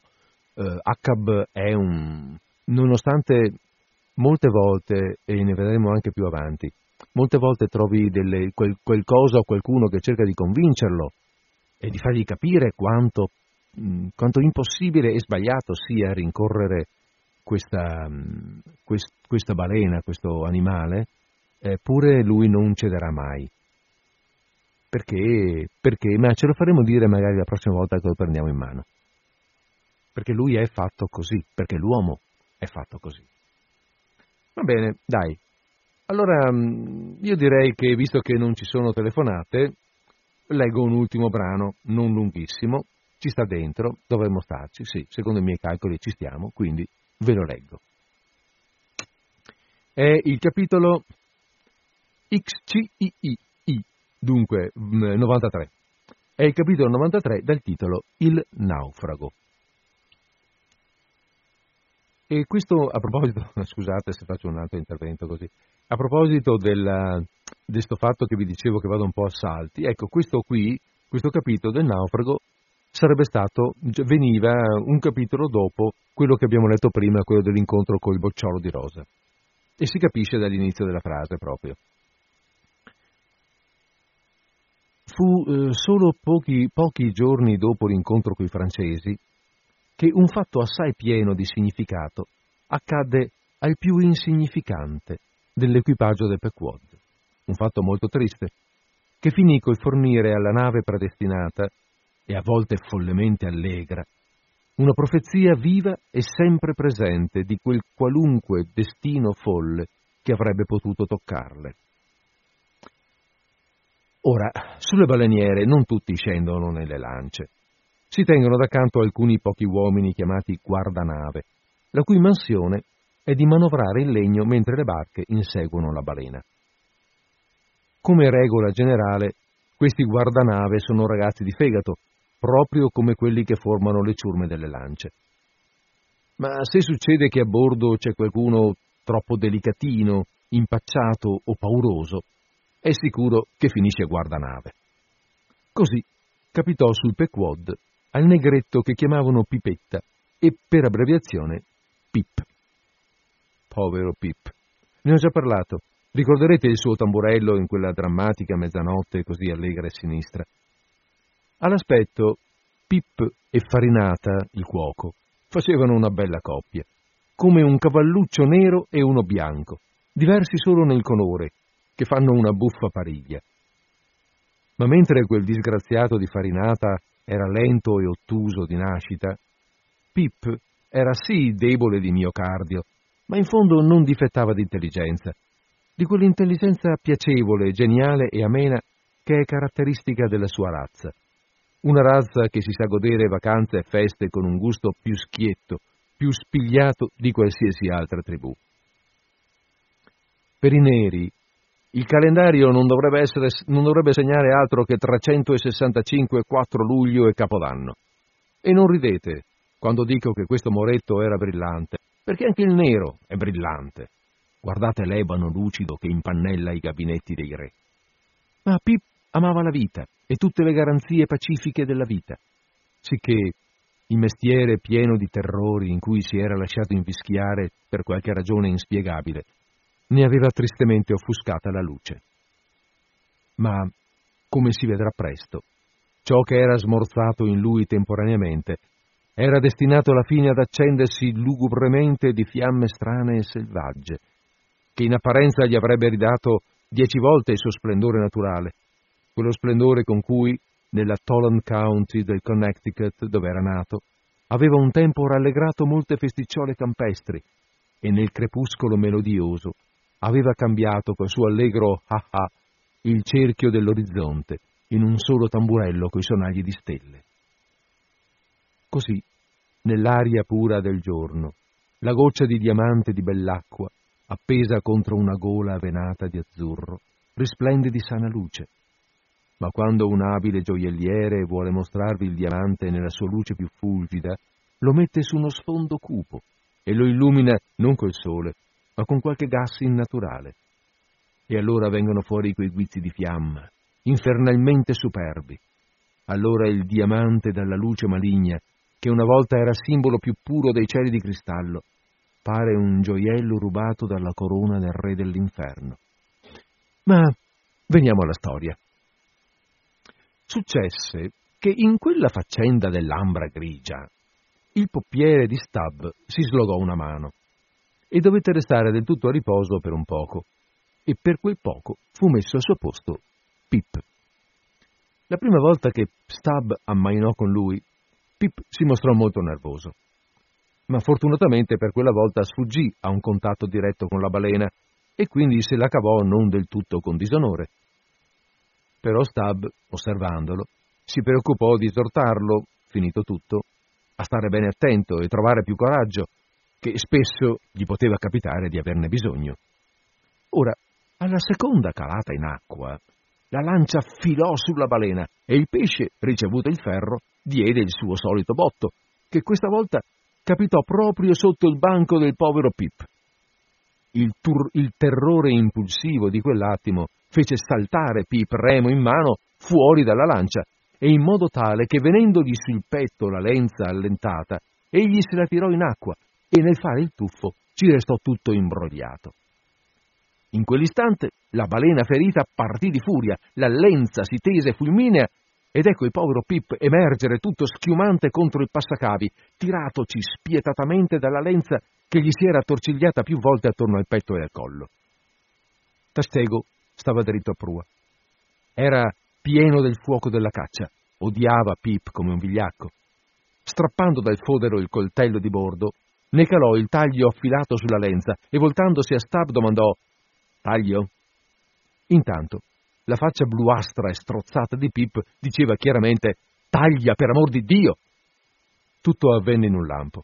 Uh, Acab è un, nonostante molte volte, e ne vedremo anche più avanti, molte volte trovi delle, quel, qualcosa o qualcuno che cerca di convincerlo e di fargli capire quanto, mh, quanto impossibile e sbagliato sia rincorrere questa, mh, quest, questa balena, questo animale, eppure lui non cederà mai. Perché? Perché? Ma ce lo faremo dire magari la prossima volta che lo prendiamo in mano. Perché lui è fatto così, perché l'uomo è fatto così. Va bene, dai, allora, mm, io direi che visto che non ci sono telefonate, leggo un ultimo brano, non lunghissimo, ci sta dentro, dovremmo starci, sì, secondo i miei calcoli ci stiamo, quindi ve lo leggo. È il capitolo XCII, dunque 93. Mm, È il capitolo 93 dal titolo Il naufrago. E questo a proposito, scusate se faccio un altro intervento così, a proposito del, di questo fatto che vi dicevo che vado un po' a salti, ecco, questo qui, questo capitolo del naufrago sarebbe stato, veniva un capitolo dopo quello che abbiamo letto prima, quello dell'incontro col bocciolo di rosa. E si capisce dall'inizio della frase proprio. Fu eh, solo pochi, pochi giorni dopo l'incontro coi francesi che un fatto assai pieno di significato accadde al più insignificante dell'equipaggio del Pequod, un fatto molto triste, che finì col fornire alla nave predestinata, e a volte follemente allegra, una profezia viva e sempre presente di quel qualunque destino folle che avrebbe potuto toccarle. Ora, sulle baleniere non tutti scendono nelle lance. Si tengono da canto alcuni pochi uomini chiamati guardanave, la cui mansione è di manovrare il legno mentre le barche inseguono la balena. Come regola generale, questi guardanave sono ragazzi di fegato, proprio come quelli che formano le ciurme delle lance. Ma se succede che a bordo c'è qualcuno troppo delicatino, impacciato o pauroso, è sicuro che finisce guardanave. Così capitò sul Pequod al negretto che chiamavano Pipetta e per abbreviazione Pip. Povero Pip. Ne ho già parlato. Ricorderete il suo tamburello in quella drammatica mezzanotte così allegra e sinistra. All'aspetto, Pip e Farinata, il cuoco, facevano una bella coppia, come un cavalluccio nero e uno bianco, diversi solo nel colore, che fanno una buffa pariglia. Ma mentre quel disgraziato di Farinata era lento e ottuso di nascita, Pip era sì debole di miocardio, ma in fondo non difettava di intelligenza, di quell'intelligenza piacevole, geniale e amena che è caratteristica della sua razza. Una razza che si sa godere vacanze e feste con un gusto più schietto, più spigliato di qualsiasi altra tribù. Per i neri, il calendario non dovrebbe, essere, non dovrebbe segnare altro che 365, 4 luglio e Capodanno. E non ridete quando dico che questo moretto era brillante, perché anche il nero è brillante. Guardate l'ebano lucido che impannella i gabinetti dei re. Ma Pip amava la vita e tutte le garanzie pacifiche della vita, sicché il mestiere pieno di terrori in cui si era lasciato invischiare per qualche ragione inspiegabile ne aveva tristemente offuscata la luce. Ma, come si vedrà presto, ciò che era smorzato in lui temporaneamente era destinato alla fine ad accendersi lugubremente di fiamme strane e selvagge, che in apparenza gli avrebbe ridato dieci volte il suo splendore naturale, quello splendore con cui, nella Tolan County del Connecticut, dove era nato, aveva un tempo rallegrato molte festicciole campestri e nel crepuscolo melodioso aveva cambiato col suo allegro ah ah il cerchio dell'orizzonte in un solo tamburello coi sonagli di stelle. Così, nell'aria pura del giorno, la goccia di diamante di bell'acqua, appesa contro una gola venata di azzurro, risplende di sana luce. Ma quando un abile gioielliere vuole mostrarvi il diamante nella sua luce più fulgida, lo mette su uno sfondo cupo e lo illumina non col sole, ma con qualche gas innaturale. E allora vengono fuori quei guizzi di fiamma, infernalmente superbi. Allora il diamante dalla luce maligna, che una volta era simbolo più puro dei cieli di cristallo, pare un gioiello rubato dalla corona del re dell'inferno. Ma veniamo alla storia. Successe che in quella faccenda dell'ambra grigia il poppiere di Stab si slogò una mano e dovette restare del tutto a riposo per un poco, e per quel poco fu messo al suo posto Pip. La prima volta che Stab ammainò con lui, Pip si mostrò molto nervoso, ma fortunatamente per quella volta sfuggì a un contatto diretto con la balena e quindi se la cavò non del tutto con disonore. Però Stab, osservandolo, si preoccupò di esortarlo, finito tutto, a stare bene attento e trovare più coraggio, che spesso gli poteva capitare di averne bisogno. Ora, alla seconda calata in acqua, la lancia filò sulla balena e il pesce, ricevuto il ferro, diede il suo solito botto, che questa volta capitò proprio sotto il banco del povero Pip. Il, tur- il terrore impulsivo di quell'attimo fece saltare Pip remo in mano fuori dalla lancia e in modo tale che venendogli sul petto la lenza allentata, egli se la tirò in acqua e nel fare il tuffo ci restò tutto imbrogliato. In quell'istante la balena ferita partì di furia, la lenza si tese fulminea ed ecco il povero Pip emergere tutto schiumante contro il passacavi, tiratoci spietatamente dalla lenza che gli si era attorcigliata più volte attorno al petto e al collo. Tastego stava dritto a prua. Era pieno del fuoco della caccia, odiava Pip come un vigliacco. Strappando dal fodero il coltello di bordo, ne calò il taglio affilato sulla lenza e voltandosi a Stab domandò Taglio? Intanto la faccia bluastra e strozzata di Pip diceva chiaramente Taglia per amor di Dio! Tutto avvenne in un lampo.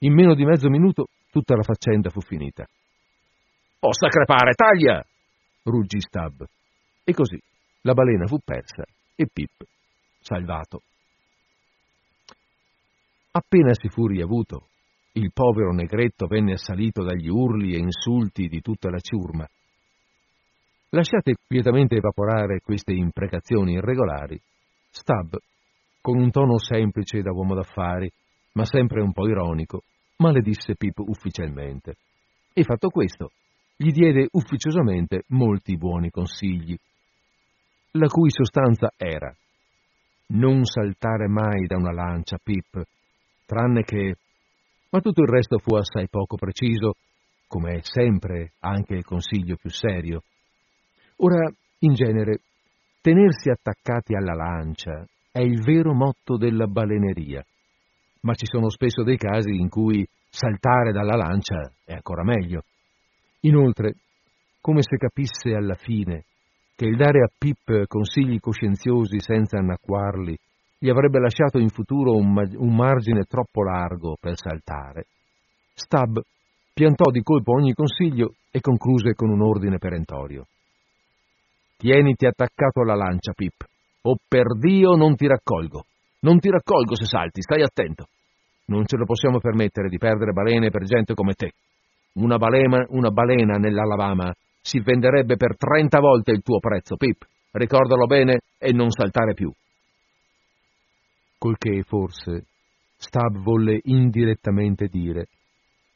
In meno di mezzo minuto tutta la faccenda fu finita. Possa crepare, taglia! ruggì Stab. E così la balena fu persa e Pip salvato. Appena si fu riavuto, il povero negretto venne assalito dagli urli e insulti di tutta la ciurma. Lasciate quietamente evaporare queste imprecazioni irregolari, Stab, con un tono semplice da uomo d'affari, ma sempre un po' ironico, maledisse Pip ufficialmente. E fatto questo, gli diede ufficiosamente molti buoni consigli, la cui sostanza era non saltare mai da una lancia, Pip, tranne che ma tutto il resto fu assai poco preciso, come è sempre anche il consiglio più serio. Ora, in genere, tenersi attaccati alla lancia è il vero motto della baleneria, ma ci sono spesso dei casi in cui saltare dalla lancia è ancora meglio. Inoltre, come se capisse alla fine che il dare a Pip consigli coscienziosi senza annacquarli gli avrebbe lasciato in futuro un, ma- un margine troppo largo per saltare, Stab piantò di colpo ogni consiglio e concluse con un ordine perentorio. Tieniti attaccato alla lancia, Pip, o per Dio non ti raccolgo. Non ti raccolgo se salti, stai attento. Non ce lo possiamo permettere di perdere balene per gente come te. Una balena, una balena nell'Alabama si venderebbe per trenta volte il tuo prezzo, Pip. Ricordalo bene e non saltare più. Col che, forse, Stab volle indirettamente dire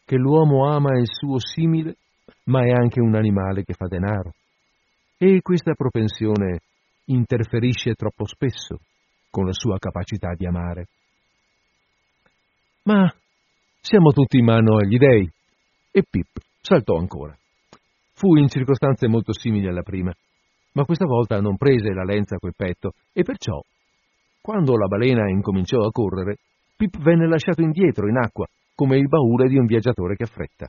che l'uomo ama il suo simile, ma è anche un animale che fa denaro. E questa propensione interferisce troppo spesso con la sua capacità di amare. Ma siamo tutti in mano agli dèi. E Pip saltò ancora. Fu in circostanze molto simili alla prima, ma questa volta non prese la lenza a quel petto e perciò, quando la balena incominciò a correre, Pip venne lasciato indietro in acqua come il baule di un viaggiatore che affretta.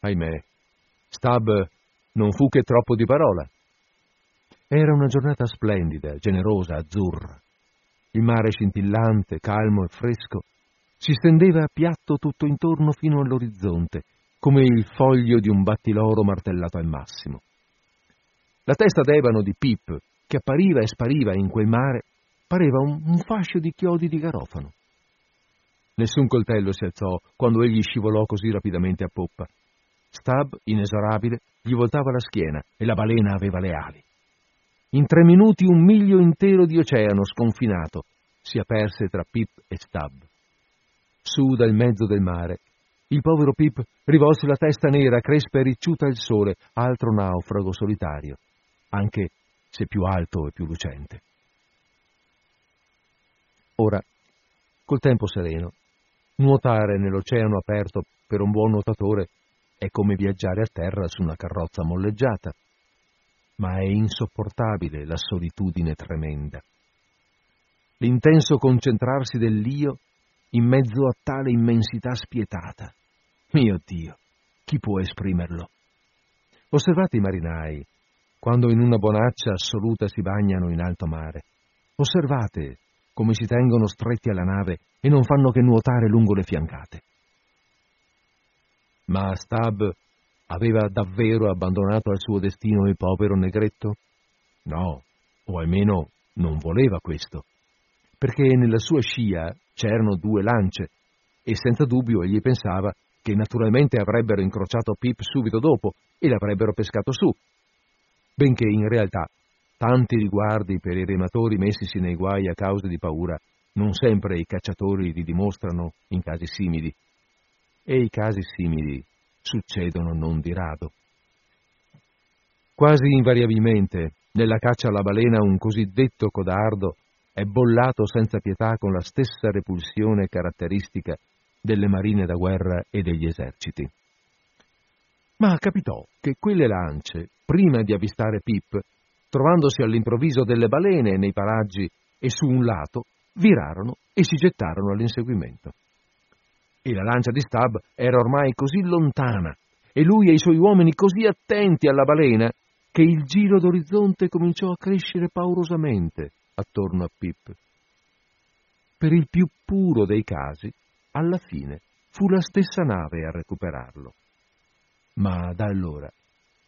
Ahimè, Stab non fu che troppo di parola. Era una giornata splendida, generosa, azzurra. Il mare scintillante, calmo e fresco si stendeva a piatto tutto intorno fino all'orizzonte, come il foglio di un battiloro martellato al massimo. La testa d'ebano di Pip, che appariva e spariva in quel mare, pareva un, un fascio di chiodi di garofano. Nessun coltello si alzò quando egli scivolò così rapidamente a poppa. Stab, inesorabile, gli voltava la schiena e la balena aveva le ali. In tre minuti un miglio intero di oceano sconfinato si aperse tra Pip e Stab. Su dal mezzo del mare, il povero Pip rivolse la testa nera, crespa e ricciuta al sole, altro naufrago solitario, anche se più alto e più lucente. Ora, col tempo sereno, Nuotare nell'oceano aperto per un buon nuotatore è come viaggiare a terra su una carrozza molleggiata, ma è insopportabile la solitudine tremenda. L'intenso concentrarsi dell'io in mezzo a tale immensità spietata. Mio Dio, chi può esprimerlo? Osservate i marinai, quando in una bonaccia assoluta si bagnano in alto mare. Osservate come si tengono stretti alla nave e non fanno che nuotare lungo le fiancate. Ma Stab aveva davvero abbandonato al suo destino il povero negretto? No, o almeno non voleva questo, perché nella sua scia c'erano due lance e senza dubbio egli pensava che naturalmente avrebbero incrociato Pip subito dopo e l'avrebbero pescato su, benché in realtà tanti riguardi per i rematori messisi nei guai a causa di paura, non sempre i cacciatori li dimostrano in casi simili. E i casi simili succedono non di rado. Quasi invariabilmente, nella caccia alla balena un cosiddetto codardo è bollato senza pietà con la stessa repulsione caratteristica delle marine da guerra e degli eserciti. Ma capitò che quelle lance, prima di avvistare Pip, trovandosi all'improvviso delle balene nei paraggi e su un lato, virarono e si gettarono all'inseguimento. E la lancia di Stab era ormai così lontana e lui e i suoi uomini così attenti alla balena che il giro d'orizzonte cominciò a crescere paurosamente attorno a Pip. Per il più puro dei casi, alla fine fu la stessa nave a recuperarlo. Ma da allora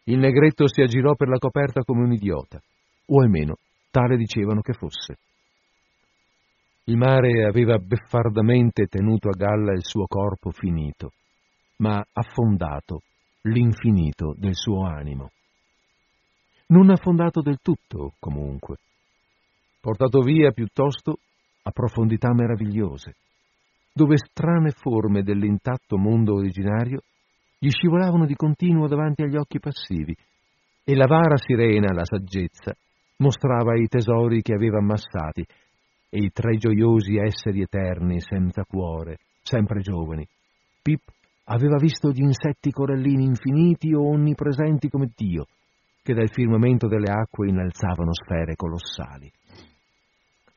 il negretto si aggirò per la coperta come un idiota, o almeno tale dicevano che fosse. Il mare aveva beffardamente tenuto a galla il suo corpo finito, ma affondato l'infinito del suo animo. Non affondato del tutto, comunque, portato via piuttosto a profondità meravigliose, dove strane forme dell'intatto mondo originario gli scivolavano di continuo davanti agli occhi passivi, e la vara sirena, la saggezza, mostrava i tesori che aveva ammassati, e i tre gioiosi esseri eterni, senza cuore, sempre giovani. Pip aveva visto gli insetti corallini infiniti o onnipresenti come Dio, che dal firmamento delle acque innalzavano sfere colossali.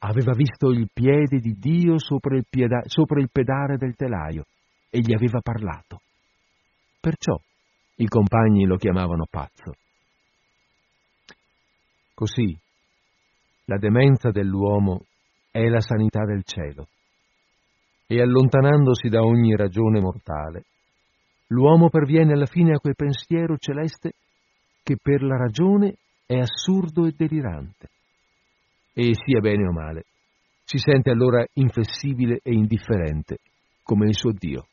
Aveva visto il piede di Dio sopra il, pieda, sopra il pedare del telaio e gli aveva parlato. Perciò i compagni lo chiamavano pazzo. Così, la demenza dell'uomo è la sanità del cielo e allontanandosi da ogni ragione mortale, l'uomo perviene alla fine a quel pensiero celeste che per la ragione è assurdo e delirante. E sia bene o male, si sente allora inflessibile e indifferente come il suo Dio.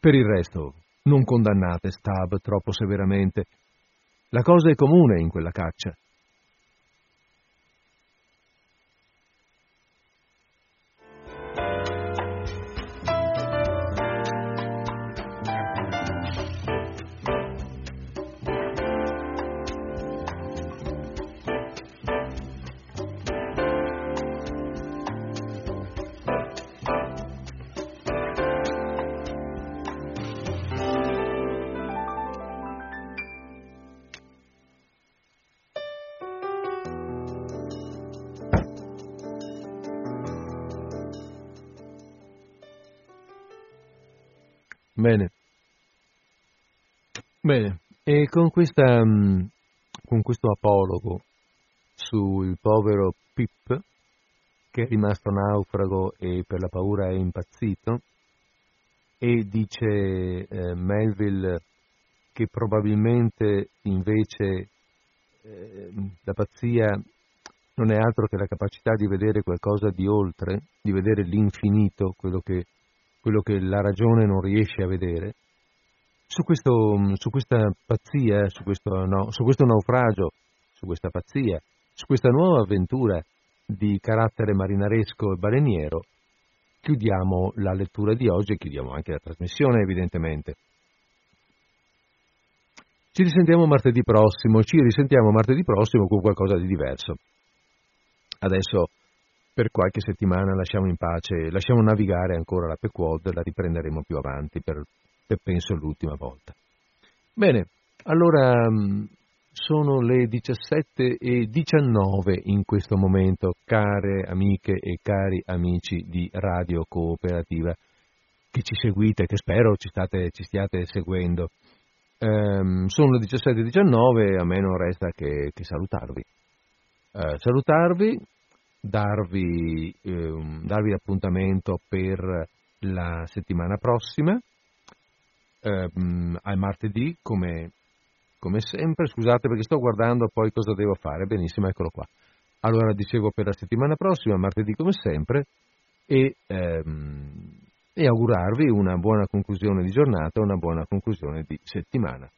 Per il resto, non condannate Stab troppo severamente. La cosa è comune in quella caccia. Con, questa, mm, con questo apologo sul povero Pip, che è rimasto naufrago e per la paura è impazzito, e dice eh, Melville che probabilmente invece eh, la pazzia non è altro che la capacità di vedere qualcosa di oltre, di vedere l'infinito, quello che quello che la ragione non riesce a vedere, su, questo, su questa pazzia, su questo, no, su questo naufragio, su questa pazzia, su questa nuova avventura di carattere marinaresco e baleniero, chiudiamo la lettura di oggi e chiudiamo anche la trasmissione evidentemente. Ci risentiamo martedì prossimo, ci risentiamo martedì prossimo con qualcosa di diverso. Adesso per qualche settimana lasciamo in pace, lasciamo navigare ancora la Pequod, la riprenderemo più avanti per, per penso l'ultima volta. Bene, allora mm, sono le 17 e 19 in questo momento, care amiche e cari amici di Radio Cooperativa che ci seguite, che spero ci, state, ci stiate seguendo. Um, sono le 17 e 19 a me non resta che, che salutarvi. Uh, salutarvi darvi, eh, darvi appuntamento per la settimana prossima, eh, al martedì come, come sempre. Scusate perché sto guardando poi cosa devo fare. Benissimo, eccolo qua. Allora dicevo per la settimana prossima, martedì come sempre, e, ehm, e augurarvi una buona conclusione di giornata, una buona conclusione di settimana.